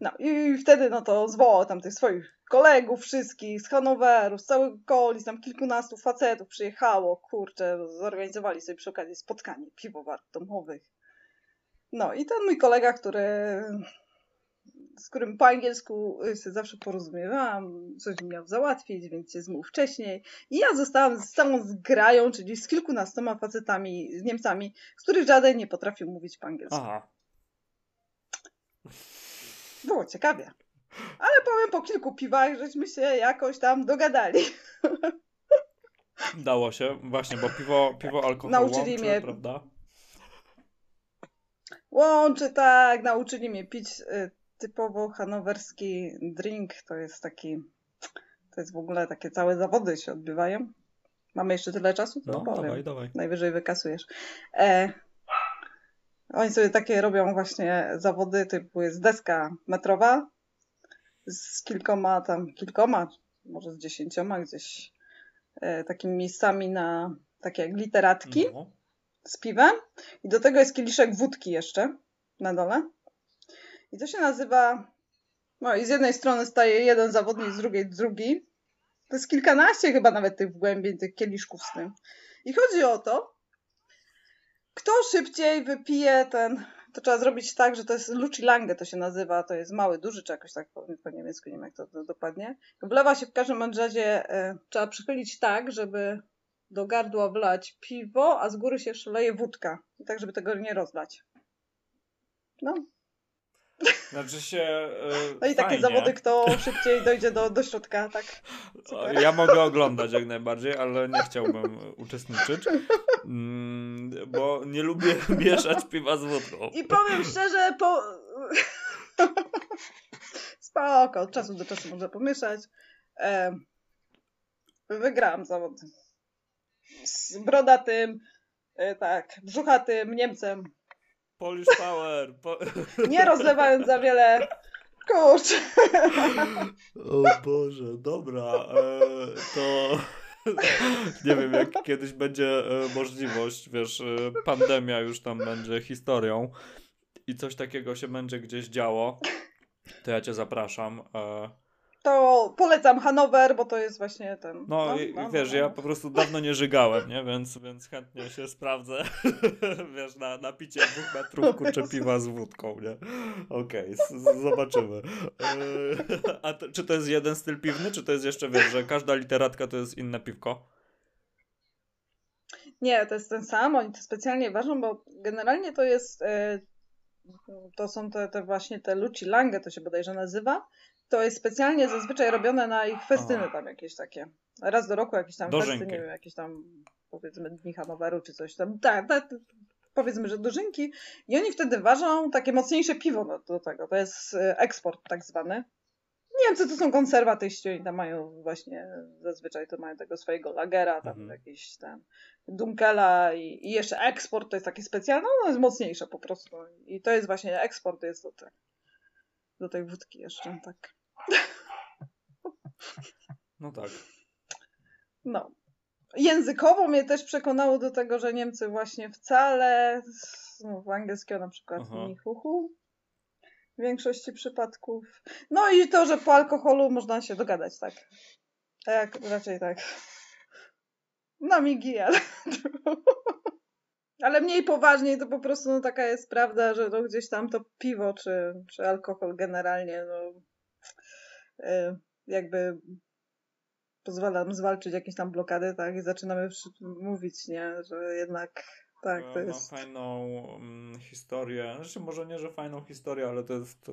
No i wtedy no to zwołał tam tych swoich kolegów wszystkich z Hanoweru, z całego okolic, tam kilkunastu facetów przyjechało, kurczę, zorganizowali sobie przy okazji spotkanie piwowarów domowych. No i ten mój kolega, który, z którym po angielsku się zawsze porozumiewałam, coś miał załatwić, więc się zmówił wcześniej. I ja zostałam z całą zgrają, czyli z kilkunastoma facetami, z Niemcami, z których żaden nie potrafił mówić po angielsku. Aha. Było ciekawie. Ale powiem, po kilku piwach żeśmy się jakoś tam dogadali. Dało się, właśnie, bo piwo, piwo alkohol nauczyli łączy, mnie, prawda? Łączy, tak, nauczyli mnie pić y, typowo hanowerski drink. To jest taki, to jest w ogóle takie całe zawody się odbywają. Mamy jeszcze tyle czasu? To no, powiem. dawaj, dawaj. Najwyżej wykasujesz. E, oni sobie takie robią właśnie zawody, typu jest deska metrowa z kilkoma tam, kilkoma, może z dziesięcioma gdzieś e, takimi miejscami na takie jak literatki no. z piwem i do tego jest kieliszek wódki jeszcze na dole. I to się nazywa, no i z jednej strony staje jeden zawodnik, z drugiej drugi. To jest kilkanaście chyba nawet tych wgłębień, tych kieliszków z tym. I chodzi o to, kto szybciej wypije ten. To trzeba zrobić tak, że to jest Luci Lange to się nazywa, to jest mały, duży, czy jakoś tak po, po niemiecku, nie wiem jak to, to dokładnie. Wlewa się w każdym razie, e, trzeba przychylić tak, żeby do gardła wlać piwo, a z góry się szaleje wódka. Tak, żeby tego nie rozlać. No, znaczy się. Yy, no i takie fajnie. zawody, kto szybciej dojdzie do, do środka, tak. Super. Ja mogę oglądać jak najbardziej, ale nie chciałbym uczestniczyć. Mm, bo nie lubię mieszać piwa z wódką. I powiem szczerze, po. Spoko, od czasu do czasu można pomieszać. E, wygrałam zawód z brodatym, e, tak, brzuchatym Niemcem Polish Power. Po... Nie rozlewając za wiele. Kurczę. O Boże, dobra. E, to nie wiem, jak kiedyś będzie e, możliwość, wiesz, e, pandemia już tam będzie historią i coś takiego się będzie gdzieś działo, to ja cię zapraszam. To polecam Hanower, bo to jest właśnie ten. No, no, i, no wiesz, no, ja no. po prostu dawno nie żygałem, nie? Więc, więc chętnie się sprawdzę, wiesz, na, na picie dwóch metrów kurczę piwa z wódką, nie? Okej, okay, zobaczymy. E, a to, czy to jest jeden styl piwny, czy to jest jeszcze, wiesz, że każda literatka to jest inne piwko? Nie, to jest ten sam, oni to specjalnie ważą, bo generalnie to jest, e, to są te, te właśnie te Luci Lange, to się bodajże nazywa. To jest specjalnie zazwyczaj robione na ich festyny tam jakieś takie. Raz do roku jakieś tam Dożynki. festy, nie wiem, jakieś tam powiedzmy Dni Hanoweru czy coś tam. Tak, tak, powiedzmy, że dożynki. I oni wtedy ważą takie mocniejsze piwo do, do tego. To jest e, eksport tak zwany. Niemcy to są konserwatyści, oni tam mają właśnie, zazwyczaj to mają tego swojego lagera, tam Mhm. jakiś tam dunkela i, i jeszcze eksport to jest takie specjalne, ono jest mocniejsze po prostu. I to jest właśnie, eksport jest do, te, do tej wódki jeszcze, tak. No tak. No. Językowo mnie też przekonało do tego, że Niemcy właśnie wcale, no, w angielskiego na przykład Aha. ni hu hu, w większości przypadków. No i to, że po alkoholu można się dogadać, tak. Tak, raczej tak. Na migi, ale... ale mniej poważniej to po prostu no, taka jest prawda, że no, gdzieś tam to piwo czy, czy alkohol generalnie no, jakby pozwala nam zwalczyć jakieś tam blokady, tak, i zaczynamy mówić, nie, że jednak tak, to E, jest... Ma fajną mm, historię. Znaczy, może nie, że fajną historię, ale to jest e,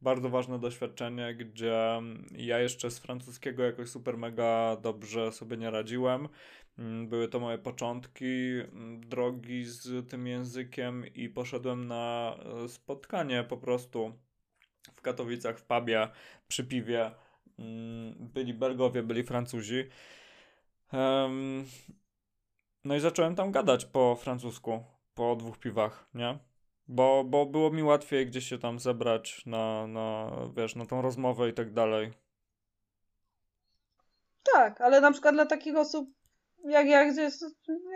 bardzo ważne doświadczenie, gdzie mm, ja jeszcze z francuskiego jakoś super mega dobrze sobie nie radziłem. Mm, Były to moje początki drogi z tym językiem i poszedłem na e, spotkanie po prostu w Katowicach, w pubie, przy piwie. Mm, Byli Belgowie, byli Francuzi. No i zacząłem tam gadać po francusku, po dwóch piwach, nie? Bo, bo było mi łatwiej gdzieś się tam zebrać na, na, wiesz, na tą rozmowę i tak dalej. Tak, ale na przykład dla takich osób jak ja,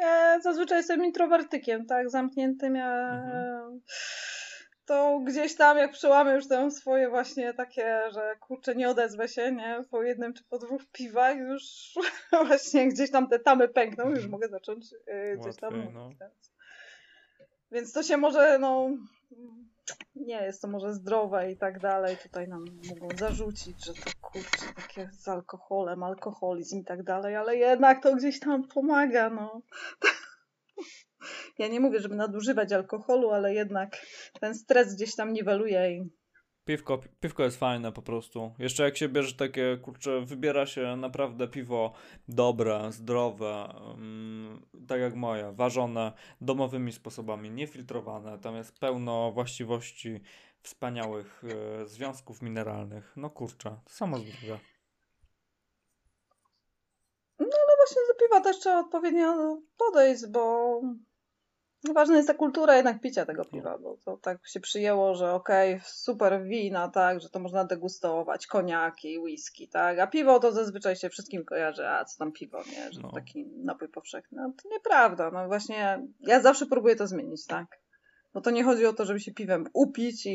ja zazwyczaj jestem introwertykiem, tak, zamkniętym, ja, Mhm. To gdzieś tam jak przełamię już tam swoje właśnie takie, że kurczę, nie odezwę się, nie, po jednym czy po dwóch piwach już właśnie gdzieś tam te tamy pękną, już mogę zacząć yy, gdzieś tam Łatwiej, mówić. no. Więc, więc to się może, no, nie jest to może zdrowe i tak dalej. Tutaj nam mogą zarzucić, że to kurczę, takie z alkoholem, alkoholizm i tak dalej, ale jednak to gdzieś tam pomaga, no. Ja nie mówię, żeby nadużywać alkoholu, ale jednak ten stres gdzieś tam niweluje i Piwko, piwko jest fajne po prostu. Jeszcze jak się bierze takie, kurczę, wybiera się naprawdę piwo dobre, zdrowe, mm, tak jak moje, ważone domowymi sposobami, niefiltrowane. Tam jest pełno właściwości wspaniałych e, związków mineralnych. No kurczę, to samo zdrowie. No właśnie do piwa też trzeba odpowiednio podejść, bo ważna jest ta kultura jednak picia tego piwa, bo to tak się przyjęło, że okej, super wina, tak, że to można degustować, koniaki, whisky, tak, a piwo to zazwyczaj się wszystkim kojarzy, a co tam piwo, nie, że No. to taki napój powszechny. No to nieprawda, no właśnie ja zawsze próbuję to zmienić, tak. Bo to nie chodzi o to, żeby się piwem upić i,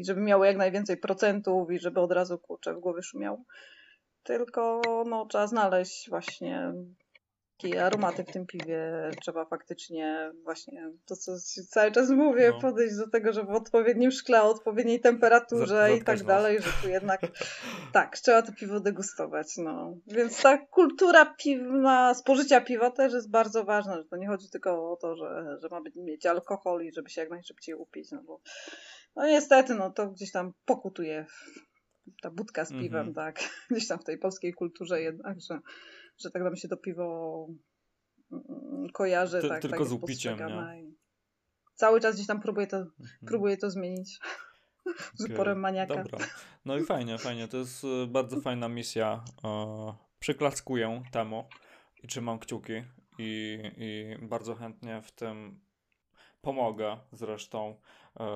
i żeby miało jak najwięcej procentów i żeby od razu kurczę w głowie szumiało. Tylko no, trzeba znaleźć właśnie takie aromaty w tym piwie. Trzeba faktycznie właśnie to, co cały czas mówię, No. podejść do tego, że w odpowiednim szkle, odpowiedniej temperaturze Zat- i tak nos. dalej, że tu jednak tak, trzeba to piwo degustować. No. Więc ta kultura piwna, spożycia piwa też jest bardzo ważna, że to nie chodzi tylko o to, że, że ma być, mieć alkohol i żeby się jak najszybciej upić, no bo no niestety, no to gdzieś tam pokutuje ta budka z piwem, Mhm. tak, gdzieś tam w tej polskiej kulturze jednak, że, że tak nam się to piwo mm, kojarzy, Ty- tak, tylko tak z upiciem, i Cały czas gdzieś tam próbuję to, Mhm. próbuję to zmienić z uporem maniaka. Dobra. No i fajnie, fajnie. To jest e, bardzo fajna misja. Przyklaskuję temu i trzymam kciuki i, i bardzo chętnie w tym pomogę zresztą e,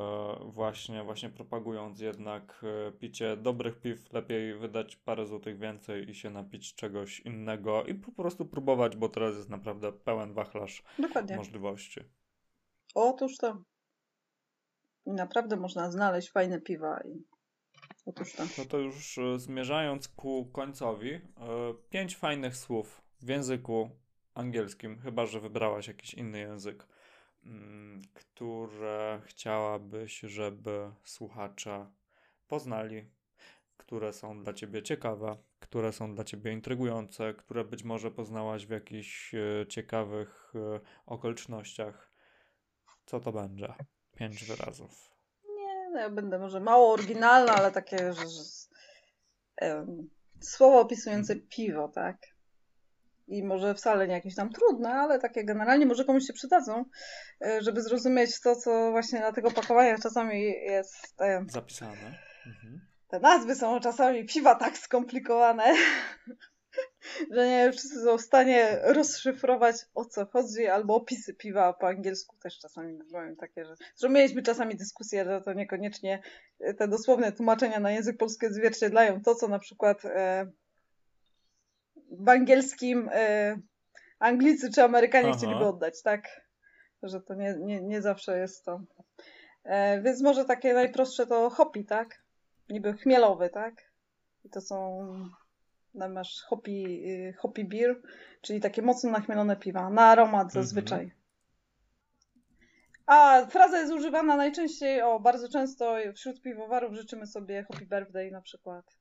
właśnie, właśnie propagując jednak e, picie dobrych piw, lepiej wydać parę złotych więcej i się napić czegoś innego i po prostu próbować, bo teraz jest naprawdę pełen wachlarz Dokładnie. możliwości. Otóż to. Naprawdę można znaleźć fajne piwa i otóż to. No to już e, zmierzając ku końcowi, pięć fajnych słów w języku angielskim, chyba że wybrałaś jakiś inny język, które chciałabyś, żeby słuchacze poznali, które są dla ciebie ciekawe, które są dla ciebie intrygujące, które być może poznałaś w jakichś e, ciekawych e, okolicznościach. Co to będzie? Pięć wyrazów. Nie, no ja będę może mało oryginalna, ale takie, że, że um, słowo opisujące piwo, tak? I może wcale nie jakieś tam trudne, ale takie generalnie może komuś się przydadzą, e, żeby zrozumieć to, co właśnie na tych opakowaniach czasami jest. e, Zapisane. Mhm. Te nazwy są czasami piwa tak skomplikowane, że nie wszyscy są w stanie rozszyfrować o co chodzi, albo opisy piwa po angielsku też czasami bywają takie, że, że mieliśmy czasami dyskusję, że to niekoniecznie te dosłowne tłumaczenia na język polski odzwierciedlają to, co na przykład e, w angielskim e, Anglicy czy Amerykanie Aha. chcieliby oddać, tak? Że to nie, nie, nie zawsze jest to. E, więc może takie najprostsze to hopi, tak? Niby chmielowy, tak? I to są. No masz hopi, y, hopi beer, czyli takie mocno nachmielone piwa. Na aromat zazwyczaj. A fraza jest używana najczęściej, o bardzo często wśród piwowarów życzymy sobie happy birthday na przykład.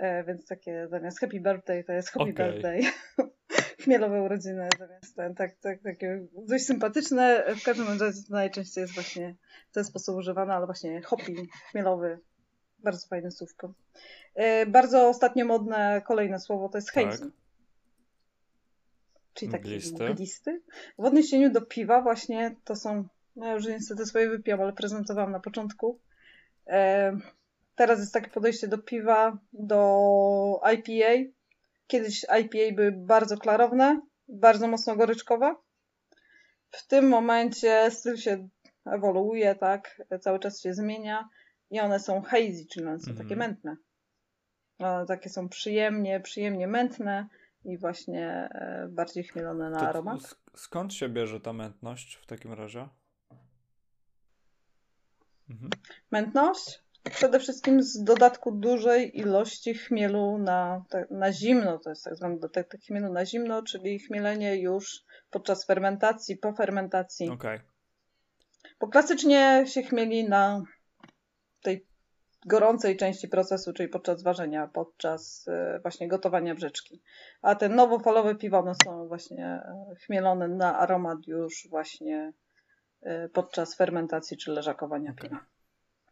E, więc takie zamiast happy birthday to jest happy Okej. birthday. Chmielowe urodziny zamiast ten, tak, tak, takie dość sympatyczne. W każdym razie to najczęściej jest właśnie w ten sposób używane, ale właśnie hoppy, chmielowy. Bardzo fajne słówko. E, bardzo ostatnio modne kolejne słowo to jest hazy. Tak. Czyli taki Mglisty. mglisty. W odniesieniu do piwa właśnie to są, no ja już niestety swoje wypiłam, ale prezentowałam na początku. Teraz jest takie podejście do piwa, do IPA. Kiedyś IPA były bardzo klarowne, bardzo mocno goryczkowe. W tym momencie styl się ewoluuje, tak, cały czas się zmienia i one są hazy, czyli one są Mhm. takie mętne. One takie są przyjemnie, przyjemnie mętne i właśnie e, bardziej chmielone na To aromat. sk- skąd się bierze ta mętność w takim razie? Mhm. Mętność? Przede wszystkim z dodatku dużej ilości chmielu na, na zimno, to jest tak zwany dodatek chmielu na zimno, czyli chmielenie już podczas fermentacji, po fermentacji. Okej. Bo klasycznie się chmieli na tej gorącej części procesu, czyli podczas ważenia, podczas e, właśnie gotowania brzeczki. A te nowofalowe piwa, one są właśnie e, chmielone na aromat już właśnie e, podczas fermentacji czy leżakowania Okej. piwa.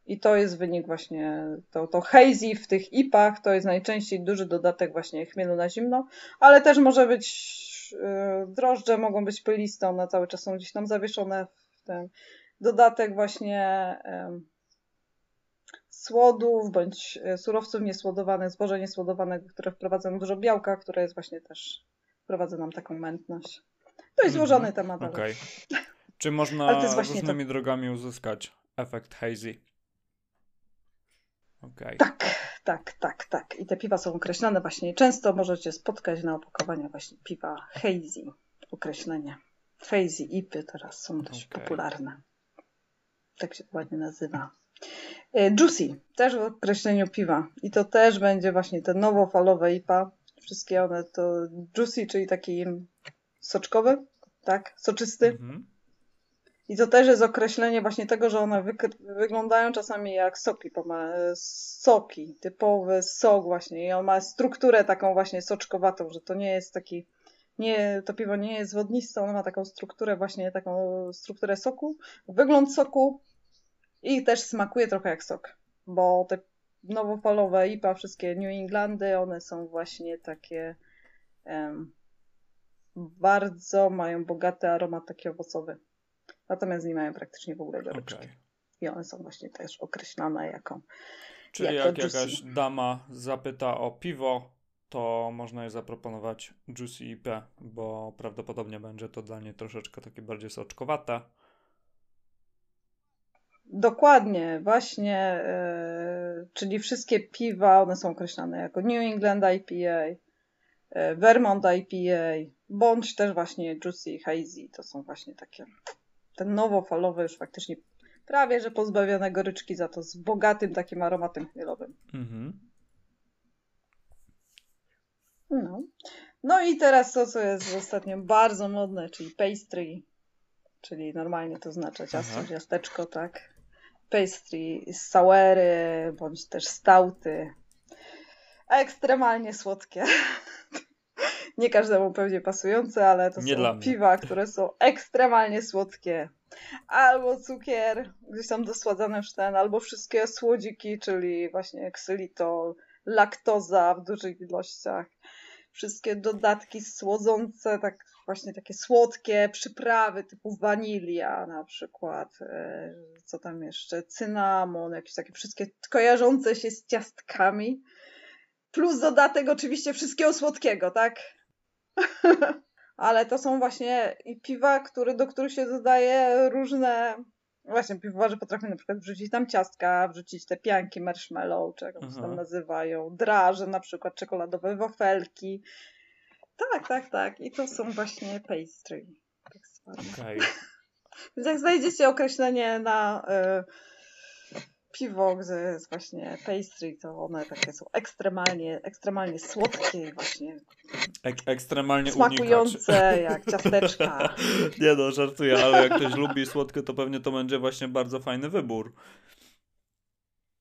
I to jest wynik właśnie, to, to hazy w tych ipach to jest najczęściej duży dodatek właśnie chmielu na zimno, ale też może być e, drożdże, mogą być pyliste, one cały czas są gdzieś tam zawieszone w tym. Dodatek właśnie słodów bądź e, surowców niesłodowanych, zboża niesłodowanego, które wprowadzają dużo białka, które jest właśnie też, wprowadza nam taką mętność. To jest Mhm. złożony temat, Okej. Czy można Ale to różnymi drogami uzyskać efekt hazy? Okej. tak, tak, tak, tak. I te piwa są określane właśnie. Często możecie spotkać na opakowaniach właśnie piwa hazy, określenie. Hazy ipy teraz są dość Okej. popularne. Tak się ładnie nazywa. E, Juicy, też w określeniu piwa. I to też będzie właśnie te nowofalowe IPA. Wszystkie one to juicy, czyli taki soczkowy, tak, soczysty. Mhm. I to też jest określenie właśnie tego, że one wyglądają czasami jak soki, poma- soki, typowy sok właśnie. I on ma strukturę taką właśnie soczkowatą, że to nie jest taki, nie, to piwo nie jest wodniste, ono ma taką strukturę właśnie, taką strukturę soku, wygląd soku i też smakuje trochę jak sok, bo te nowofalowe IPA, wszystkie New Englandy, one są właśnie takie em, bardzo mają bogaty aromat taki owocowy. Natomiast nie mają praktycznie w ogóle goryczki. Okej. I one są właśnie też określane jako. Czyli Jako jak juicy. jakaś dama zapyta o piwo, to można jej zaproponować Juicy IP, bo prawdopodobnie będzie to dla niej troszeczkę takie bardziej soczkowate. Dokładnie, właśnie, e, czyli wszystkie piwa, one są określane jako New England IPA, e, Vermont IPA, bądź też właśnie Juicy Hazy. To są właśnie takie, ten nowofalowy już faktycznie prawie, że pozbawione goryczki, za to z bogatym takim aromatem chmielowym. Mhm. No. no i teraz to, co jest ostatnio bardzo modne, czyli pastry, czyli normalnie to oznacza ciasto, Aha. ciasteczko, tak. Pastry, sauery, bądź też stauty. ekstremalnie słodkie. Nie każdemu pewnie pasujące, ale to Nie są mnie. piwa, które są ekstremalnie słodkie. Albo cukier, gdzieś tam dosładzany w ten, albo wszystkie słodziki, czyli właśnie ksylitol, laktoza w dużych ilościach. Wszystkie dodatki słodzące, tak właśnie takie słodkie przyprawy typu wanilia na przykład, e, co tam jeszcze, cynamon, jakieś takie wszystkie kojarzące się z ciastkami. Plus dodatek oczywiście wszystkiego słodkiego, tak? Ale to są właśnie i piwa, które, do których się dodaje różne. Właśnie, piwowarze potrafią na przykład wrzucić tam ciastka, wrzucić te pianki marshmallow, czy jak się tam Mhm. nazywają, draże, na przykład czekoladowe wafelki. Tak, tak, tak. I to są właśnie pastry. Tak zwane. Okej. Więc jak znajdziecie określenie na y, piwo, gdzie jest właśnie pastry, to one takie są ekstremalnie, ekstremalnie słodkie i właśnie Ek ekstremalnie unikać. smakujące jak ciasteczka. Nie no, żartuję, ale jak ktoś lubi słodkie, to pewnie to będzie właśnie bardzo fajny wybór.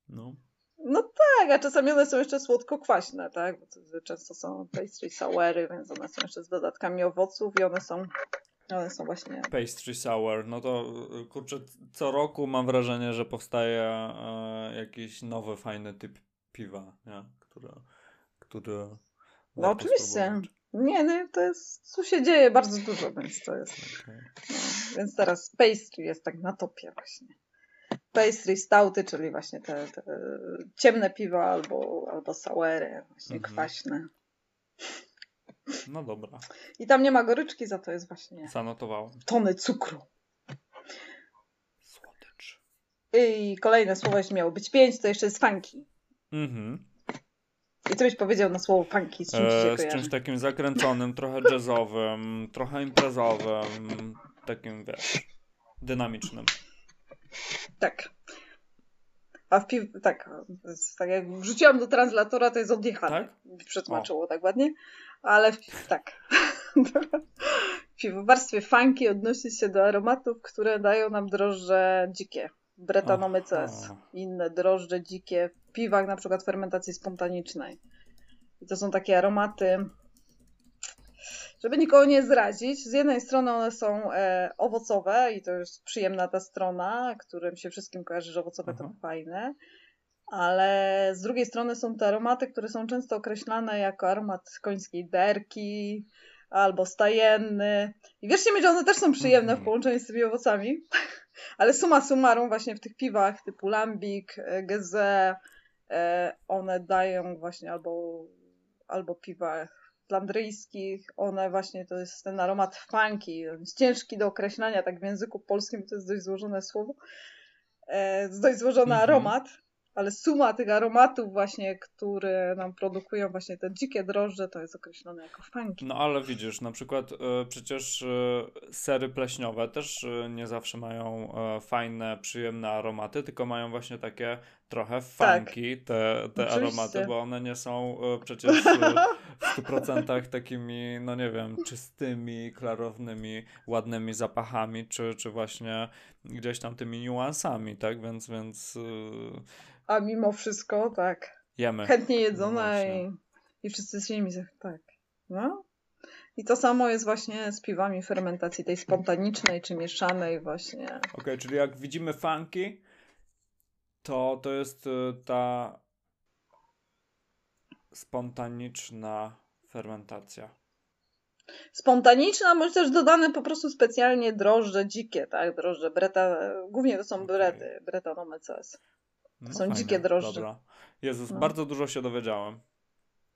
No. No tak, a czasami one są jeszcze słodko-kwaśne, tak? Bo to często są pastry soury, więc one są jeszcze z dodatkami owoców i one są, one są właśnie... Pastry sour, no to kurczę, co roku mam wrażenie, że powstaje e, jakiś nowy, fajny typ piwa, nie? Który, który No oczywiście. spróbować. Nie, no to jest, tu się dzieje bardzo dużo, więc to jest... Okej. No, więc teraz pastry jest tak na topie właśnie. Pastry stouty, czyli właśnie te, te ciemne piwa albo, albo sauery, właśnie Mhm. kwaśne. No dobra, I tam nie ma goryczki, za to jest właśnie zanotowałem. tony cukru. Słodycz. I kolejne słowo, jeśli miało być pięć, to jeszcze jest funky. Mhm. I co byś powiedział na słowo funky, z czym E, z czymś takim zakręconym, trochę jazzowym, trochę imprezowym, takim wiesz, dynamicznym. Tak. A w piw... tak, tak jak wrzuciłam do translatora, to jest odjechane. Tak? Przetłumaczyło tak ładnie. Ale tak. w piwowarstwie funky odnosi się do aromatów, które dają nam drożdże dzikie. Bretanomyces. Inne drożdże dzikie w piwach, na przykład fermentacji spontanicznej. I to są takie aromaty, żeby nikogo nie zrazić, z jednej strony one są e, owocowe i to jest przyjemna ta strona, którym się wszystkim kojarzy, że owocowe Aha. to fajne, ale z drugiej strony są te aromaty, które są często określane jako aromat końskiej derki albo stajenny. I wierzcie mi, że one też są przyjemne Mhm. w połączeniu z tymi owocami, ale summa summarum właśnie w tych piwach typu Lambik, e, Geze, e, one dają właśnie albo, albo piwach flandryjskich, one właśnie to jest ten aromat funky, on jest ciężki do określania, tak w języku polskim to jest dość złożone słowo, e, dość złożony Mhm. aromat, ale suma tych aromatów właśnie, które nam produkują właśnie te dzikie drożdże, to jest określone jako funky. No ale widzisz, na przykład e, przecież e, sery pleśniowe też e, nie zawsze mają fajne, przyjemne aromaty, tylko mają właśnie takie trochę Tak. funky te, te Oczywiście. aromaty, bo one nie są e, przecież e, w 100% takimi, no nie wiem, czystymi, klarownymi, ładnymi zapachami, czy, czy właśnie gdzieś tam tymi niuansami, tak? Więc, więc e, A mimo wszystko, tak, jemy. chętnie No jedzone właśnie. i, i wszyscy nimi zach- tak. No. I to samo jest właśnie z piwami fermentacji tej spontanicznej czy mieszanej właśnie. Okej, czyli jak widzimy funky, to to jest y, ta spontaniczna fermentacja. Spontaniczna, bądź też dodane po prostu specjalnie drożdże dzikie, tak? Drożdże breta, głównie to są Okej. brety, bretanomyces. No Są dzikie drożdże. Dobra. Jezus, No. bardzo dużo się dowiedziałem.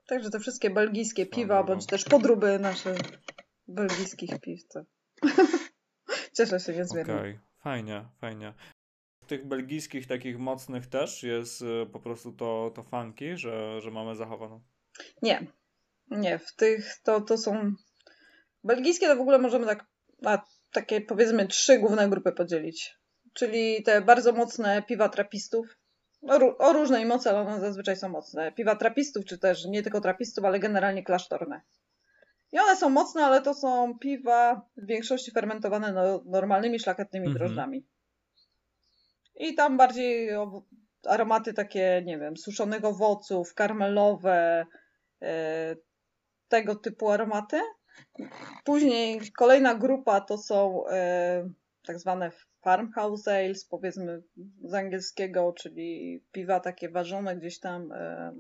Także te wszystkie belgijskie piwa, bądź też podróby nasze belgijskich piw. To... Cieszę się niezmiernie. Okej, fajnie, fajnie. W tych belgijskich takich mocnych też jest y, po prostu to, to funky, że, że mamy zachowaną. Nie, nie, w tych to, to są. Belgijskie to w ogóle możemy tak na takie powiedzmy trzy główne grupy podzielić. Czyli te bardzo mocne piwa trapistów. O, o różnej mocy, ale one zazwyczaj są mocne. Piwa trapistów, czy też nie tylko trapistów, ale generalnie klasztorne. I one są mocne, ale to są piwa w większości fermentowane no, normalnymi, szlachetnymi Mhm. drożdżami. I tam bardziej aromaty takie, nie wiem, suszonych owoców, karmelowe, e, tego typu aromaty. Później kolejna grupa to są e, tak zwane farmhouse ales, powiedzmy z angielskiego, czyli piwa takie ważone gdzieś tam e,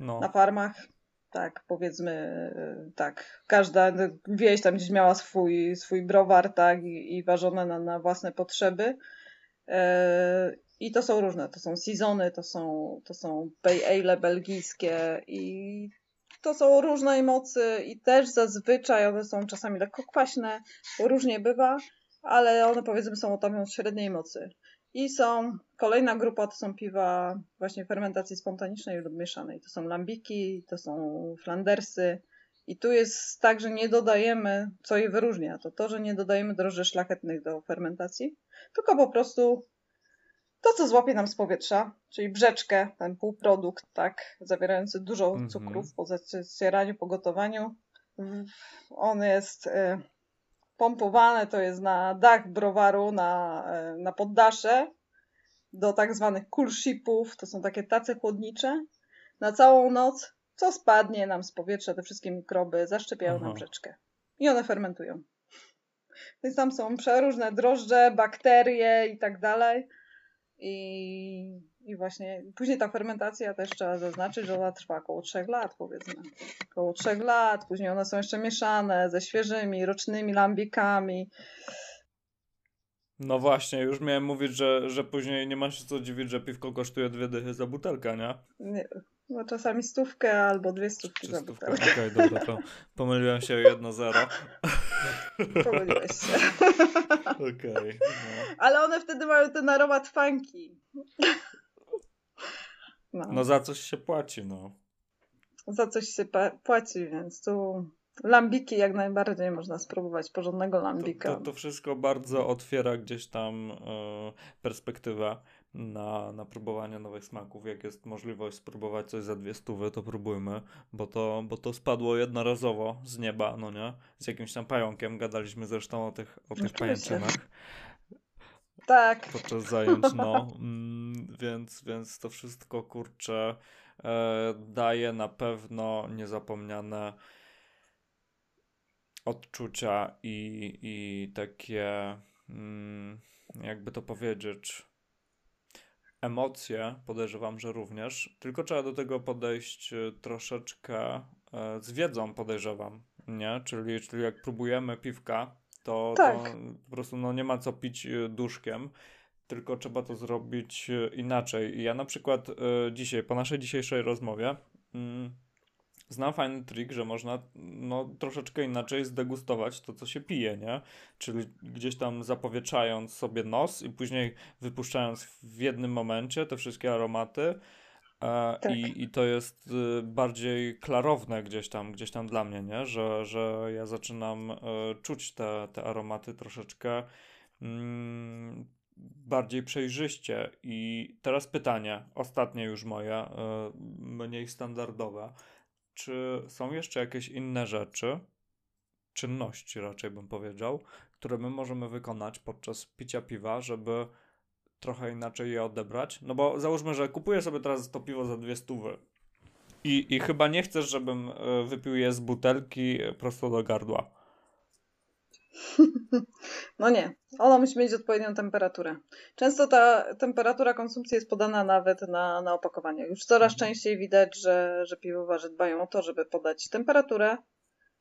no. na farmach. Tak, powiedzmy, tak. Każda wieś tam gdzieś miała swój, swój browar, tak, i, i ważone na, na własne potrzeby. I to są różne, to są sezony, to są, to są pay ale belgijskie i to są różnej mocy i też zazwyczaj one są czasami lekko kwaśne, różnie bywa, ale one powiedzmy są o średniej mocy. I są kolejna grupa, to są piwa właśnie fermentacji spontanicznej lub mieszanej. To są lambiki, to są flandersy. I tu jest tak, że nie dodajemy, co je wyróżnia, to to, że nie dodajemy drożdży szlachetnych do fermentacji, tylko po prostu to, co złapie nam z powietrza, czyli brzeczkę, ten półprodukt, tak, zawierający dużo mm -hmm. cukrów po zacieraniu, po gotowaniu. On jest y, pompowany, to jest na dach browaru, na, y, na poddasze, do tak zwanych cool shipów, to są takie tace chłodnicze. Na całą noc, co spadnie nam z powietrza, te wszystkie mikroby zaszczepiają Aha. nam brzeczkę. I one fermentują. Więc tam są przeróżne drożdże, bakterie i tak dalej. I, I właśnie później ta fermentacja też trzeba zaznaczyć, że ona trwa około 3 lat, powiedzmy. Około 3 lat, później one są jeszcze mieszane ze świeżymi, rocznymi lambikami. No właśnie, już miałem mówić, że, że później nie ma się co dziwić, że piwko kosztuje dwie dychy za butelkę, nie? nie no czasami stówkę albo dwie stówki za butelkę. Okej, okay, dobra, to pomyliłem się o jedno zero. Pomyliłeś się. Okej. Okay, no. Ale one wtedy mają ten aromat funky. No. no za coś się płaci, no. Za coś się płaci, więc tu lambiki jak najbardziej można spróbować, porządnego lambika. To, to, to wszystko bardzo otwiera gdzieś tam y, perspektywę na, na próbowanie nowych smaków. Jak jest możliwość spróbować coś za dwie stówy, to próbujmy, bo to, bo to spadło jednorazowo z nieba, no nie? Z jakimś tam pająkiem. Gadaliśmy zresztą o tych, o tych pajęczynach. Tak. Podczas zajęć, no. Mm, więc, więc to wszystko, kurczę, e, daje na pewno niezapomniane odczucia i, i takie, mm, jakby to powiedzieć, emocje, podejrzewam, że również, tylko trzeba do tego podejść e, troszeczkę e, z wiedzą, podejrzewam, nie? Czyli, czyli jak próbujemy piwka, to, tak. to po prostu no, nie ma co pić e, duszkiem, tylko trzeba to zrobić inaczej. Ja na przykład dzisiaj, po naszej dzisiejszej rozmowie, mm, znam fajny trik, że można no, troszeczkę inaczej zdegustować to, co się pije, nie? Czyli gdzieś tam zapowietrzając sobie nos i później wypuszczając w jednym momencie te wszystkie aromaty. E, tak. i, I to jest y, bardziej klarowne gdzieś tam, gdzieś tam dla mnie, nie? Że, że ja zaczynam y, czuć te, te aromaty troszeczkę mm, bardziej przejrzyście. I teraz pytanie, ostatnie już moje, y, mniej standardowe czy są jeszcze jakieś inne rzeczy, czynności raczej bym powiedział, które my możemy wykonać podczas picia piwa, żeby trochę inaczej je odebrać? No bo załóżmy, że kupuję sobie teraz to piwo za dwie stówy i, i chyba nie chcesz, żebym e, wypił je z butelki prosto do gardła. No nie, ono musi mieć odpowiednią temperaturę. Często ta temperatura konsumpcji jest podana nawet na, na opakowaniu. Już coraz mhm. częściej widać, że, że piwowarze dbają o to, żeby podać temperaturę,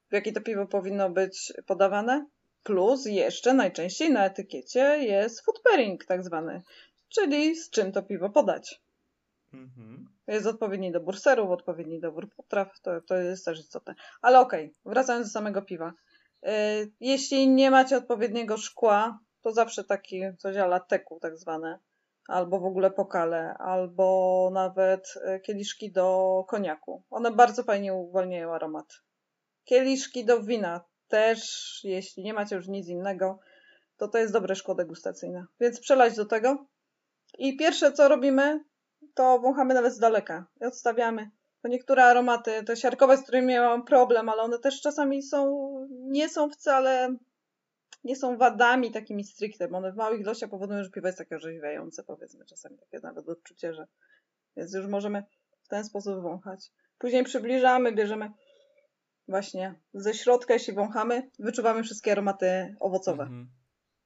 w jakiej to piwo powinno być podawane. Plus jeszcze najczęściej na etykiecie jest food pairing tak zwany, czyli z czym to piwo podać. Mhm. Jest odpowiedni dobór serów, odpowiedni dobór potraw, to, to jest też istotne. Ale okej, okay, wracając do samego piwa. Y, jeśli nie macie odpowiedniego szkła, to zawsze taki coś ala teku tak zwane, albo w ogóle pokale, albo nawet y, kieliszki do koniaku. One bardzo fajnie uwalniają aromat. Kieliszki do wina też, jeśli nie macie już nic innego, to to jest dobre szkło degustacyjne. Więc przelać do tego. I pierwsze co robimy, to wąchamy nawet z daleka i odstawiamy bo niektóre aromaty, te siarkowe, z którymi miałam problem, ale one też czasami są, nie są wcale nie są wadami takimi stricte, bo one w małych ilościach powodują, że piwo jest takie orzeźwiające, powiedzmy, czasami takie nawet odczucie, że więc już możemy w ten sposób wąchać. Później przybliżamy, bierzemy właśnie ze środka, jeśli wąchamy, wyczuwamy wszystkie aromaty owocowe. Mhm.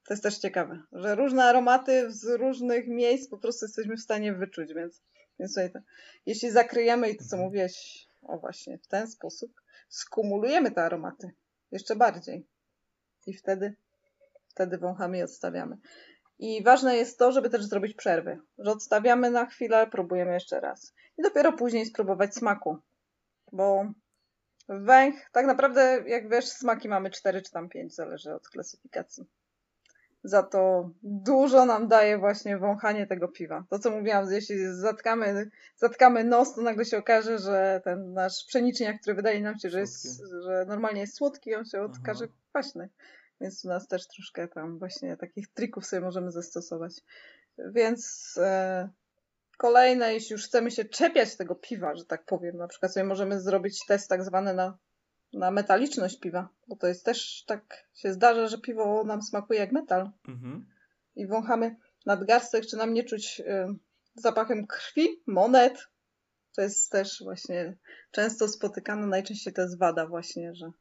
To jest też ciekawe, że różne aromaty z różnych miejsc po prostu jesteśmy w stanie wyczuć, więc, więc tutaj to, jeśli zakryjemy i to co Mhm. mówiłeś, o właśnie w ten sposób, skumulujemy te aromaty jeszcze bardziej i wtedy, wtedy wąchamy i odstawiamy. I ważne jest to, żeby też zrobić przerwy, że odstawiamy na chwilę, próbujemy jeszcze raz i dopiero później spróbować smaku, bo węch, tak naprawdę jak wiesz, smaki mamy 4 czy tam 5, zależy od klasyfikacji. Za to dużo nam daje właśnie wąchanie tego piwa. To co mówiłam, jeśli zatkamy, zatkamy nos, to nagle się okaże, że ten nasz pszeniczniak, który wydaje nam się, że, jest, że normalnie jest słodki, on się okaże kwaśny. Więc u nas też troszkę tam właśnie takich trików sobie możemy zastosować. Więc e, kolejne, jeśli już chcemy się czepiać tego piwa, że tak powiem, na przykład sobie możemy zrobić test tak zwany na, na metaliczność piwa, bo to jest też tak się zdarza, że piwo nam smakuje jak metal Mhm. i wąchamy nadgarstek, czy nam nie czuć y, zapachem krwi, monet. To jest też właśnie często spotykane, najczęściej to jest wada właśnie, że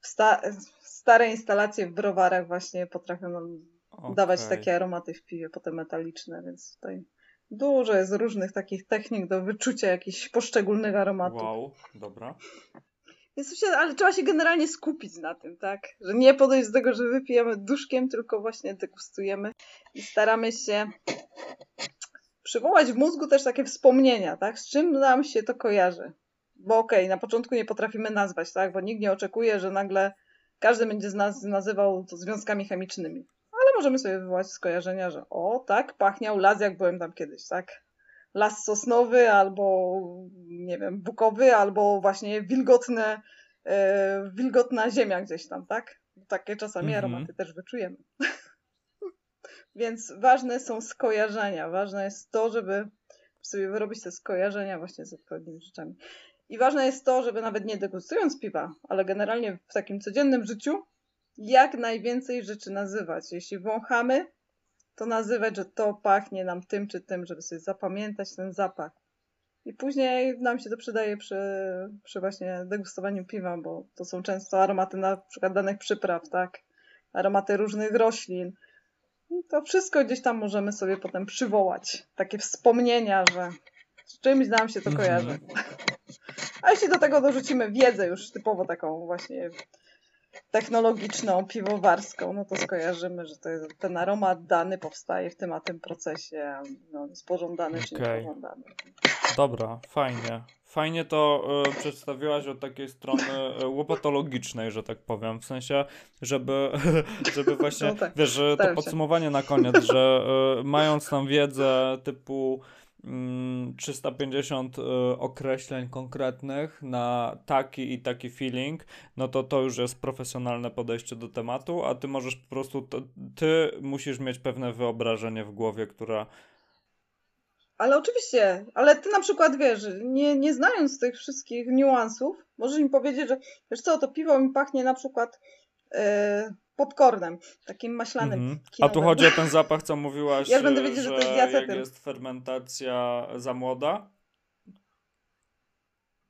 w sta- stare instalacje w browarach właśnie potrafią nam dawać Okej. takie aromaty w piwie, potem metaliczne, więc tutaj dużo jest różnych takich technik do wyczucia jakichś poszczególnych aromatów. Wow, dobra. Więc się, ale trzeba się generalnie skupić na tym, tak? Że nie podejść do tego, że wypijemy duszkiem, tylko właśnie degustujemy i staramy się przywołać w mózgu też takie wspomnienia, tak? Z czym nam się to kojarzy. Bo okej, na początku nie potrafimy nazwać, tak? Bo nikt nie oczekuje, że nagle każdy będzie z nas nazywał to związkami chemicznymi. Ale możemy sobie wywołać skojarzenia, że o, tak, pachniał las, jak byłem tam kiedyś, tak? Las sosnowy, albo nie wiem, bukowy, albo właśnie wilgotne, e, wilgotna ziemia gdzieś tam, tak? Takie czasami Mhm. aromaty też wyczujemy. Więc ważne są skojarzenia. Ważne jest to, żeby sobie wyrobić te skojarzenia właśnie z odpowiednimi rzeczami. I ważne jest to, żeby nawet nie degustując piwa, ale generalnie w takim codziennym życiu, jak najwięcej rzeczy nazywać. Jeśli wąchamy, to nazywać, że to pachnie nam tym czy tym, żeby sobie zapamiętać ten zapach. I później nam się to przydaje przy, przy właśnie degustowaniu piwa, bo to są często aromaty na przykład danych przypraw, tak? Aromaty różnych roślin. I to wszystko gdzieś tam możemy sobie potem przywołać. Takie wspomnienia, że z czymś nam się to Mhm. kojarzy. A jeśli do tego dorzucimy wiedzę już typowo taką właśnie technologiczną, piwowarską, no to skojarzymy, że to jest, ten aromat dany powstaje w tym a tym procesie, no, jest pożądany czy Okej. niepożądany. Dobra, fajnie. Fajnie to y, przedstawiłaś od takiej strony y, łopatologicznej, że tak powiem. W sensie, żeby, żeby właśnie, No tak, wiesz, to staram się. podsumowanie na koniec, że y, mając tam wiedzę typu 350 y, określeń konkretnych na taki i taki feeling, no to to już jest profesjonalne podejście do tematu, a ty możesz po prostu, ty musisz mieć pewne wyobrażenie w głowie, które Ale oczywiście, ale ty na przykład wiesz, nie, nie znając tych wszystkich niuansów, możesz mi powiedzieć, że wiesz co, to piwo mi pachnie na przykład e, popcornem, takim maślanym. Mhm. A kinowym. tu chodzi o ten zapach, co mówiłaś, Ja będę wiedzieć, że że to jest jak jest fermentacja za młoda.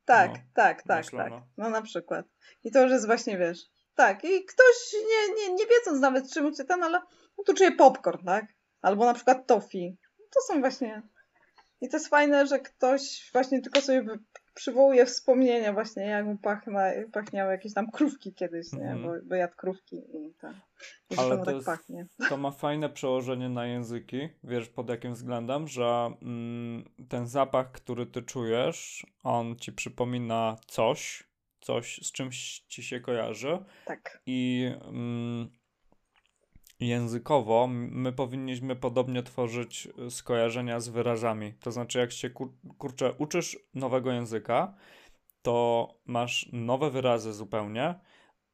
Tak, No, tak, tak, tak. No na przykład. I to już jest właśnie, wiesz, tak. I ktoś nie, nie, nie wiedząc nawet czym się ten, ale no tu czuje popcorn, tak? Albo na przykład toffee. To są właśnie... I to jest fajne, że ktoś właśnie tylko sobie przywołuje wspomnienia właśnie, jak mu pachna, pachniały jakieś tam krówki kiedyś, nie? Mhm. Bo, bo jadł krówki i tak. Ale to tak jest- pachnie. To ma fajne przełożenie na języki. Wiesz pod jakim względem, że mm, ten zapach, który ty czujesz, on ci przypomina coś, coś z czymś ci się kojarzy. Tak. I mm, językowo my powinniśmy podobnie tworzyć y, skojarzenia z wyrazami. To znaczy, jak się kur- kurczę, uczysz nowego języka, to masz nowe wyrazy zupełnie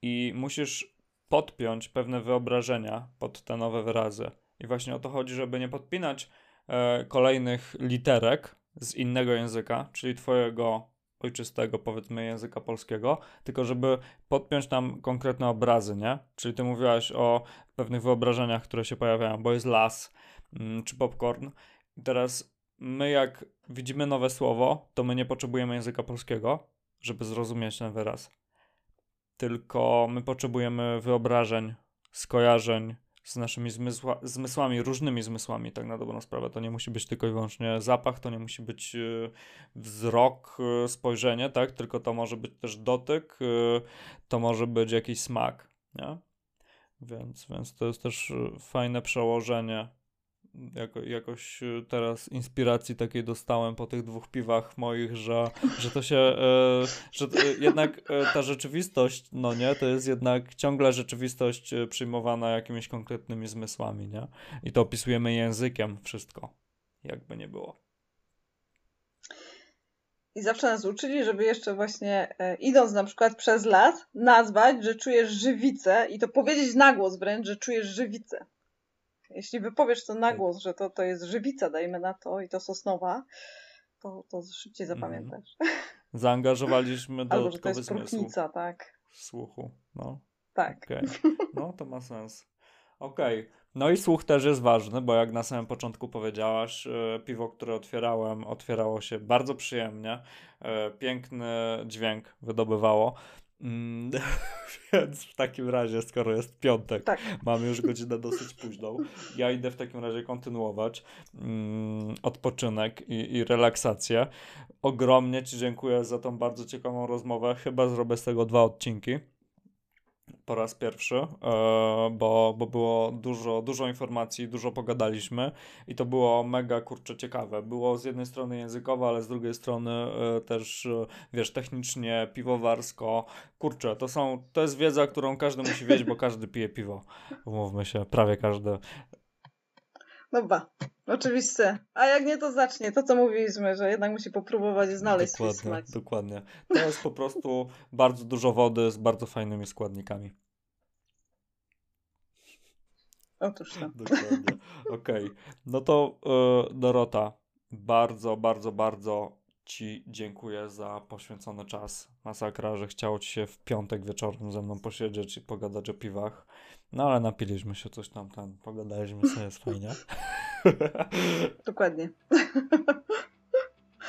i musisz podpiąć pewne wyobrażenia pod te nowe wyrazy. I właśnie o to chodzi, żeby nie podpinać e, kolejnych literek z innego języka, czyli twojego ojczystego, powiedzmy, języka polskiego, tylko żeby podpiąć tam konkretne obrazy, nie? Czyli ty mówiłaś o pewnych wyobrażeniach, które się pojawiają, bo jest las mm, czy popcorn. I teraz my, jak widzimy nowe słowo, to my nie potrzebujemy języka polskiego, żeby zrozumieć ten wyraz. Tylko my potrzebujemy wyobrażeń, skojarzeń, z naszymi zmysła, zmysłami, różnymi zmysłami, tak na dobrą sprawę. To nie musi być tylko i wyłącznie zapach, to nie musi być y, wzrok, y, spojrzenie, tak? Tylko to może być też dotyk, y, to może być jakiś smak, nie? Więc, więc to jest też fajne przełożenie jako, jakoś y, teraz inspiracji takiej dostałem po tych dwóch piwach moich, że, że to się, e, że e, jednak e, ta rzeczywistość, no nie, to jest jednak ciągle rzeczywistość e, przyjmowana jakimiś konkretnymi zmysłami, nie? I to opisujemy językiem wszystko, jakby nie było. I zawsze nas uczyli, żeby jeszcze właśnie e, idąc na przykład przez las, nazwać, że czujesz żywicę i to powiedzieć na głos wręcz, że czujesz żywicę. Jeśli wypowiesz to na tak. głos, że to, to jest żywica, dajmy na to, i to sosnowa, to, to szybciej mhm. zapamiętasz. Zaangażowaliśmy do Albo, że to jest tak. Słuchu, no. Tak. Okay. No, to ma sens. Okej. Okay. No i słuch też jest ważny, bo jak na samym początku powiedziałaś, e, piwo, które otwierałem, otwierało się bardzo przyjemnie. E, piękny dźwięk wydobywało. Mm, więc w takim razie, skoro jest piątek, tak. mamy już godzinę dosyć późną, ja idę w takim razie kontynuować mm, odpoczynek i, i relaksację. Ogromnie Ci dziękuję za tą bardzo ciekawą rozmowę. Chyba zrobię z tego dwa odcinki po raz pierwszy, e, bo, bo było dużo, dużo informacji, dużo pogadaliśmy i to było mega kurczę ciekawe. Było z jednej strony językowe, ale z drugiej strony e, też, e, wiesz, technicznie, piwowarsko. Kurczę, to są, to jest wiedza, którą każdy musi wiedzieć, bo każdy pije piwo. Umówmy się, prawie każdy. No ba, oczywiście. A jak nie, to zacznie. To, co mówiliśmy, że jednak musi popróbować znaleźć dokładnie, swój smak. Dokładnie. To jest po prostu bardzo dużo wody z bardzo fajnymi składnikami. Otóż to. Dokładnie. Okej. Okay. No to yy, Dorota, bardzo, bardzo, bardzo Ci dziękuję za poświęcony czas. Masakra, że chciało Ci się w piątek wieczorem ze mną posiedzieć i pogadać o piwach. No ale napiliśmy się coś tam, tam pogadaliśmy sobie, jest fajnie. Dokładnie.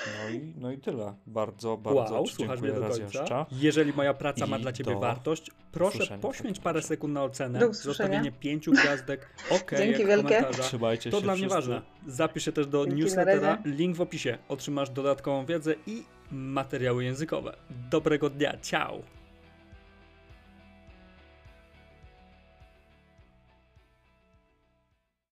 No i, no i tyle. Bardzo, bardzo wow, słuchasz mnie do końca. Jeszcze. Jeżeli moja praca I ma dla Ciebie wartość, proszę poświęć parę sekund na ocenę, zostawienie pięciu gwiazdek, ok, Dzięki wielkie. Trzymajcie to się dla mnie ważne. Zapisz się też do Dzięki newslettera, link w opisie. Otrzymasz dodatkową wiedzę i materiały językowe. Dobrego dnia, ciao!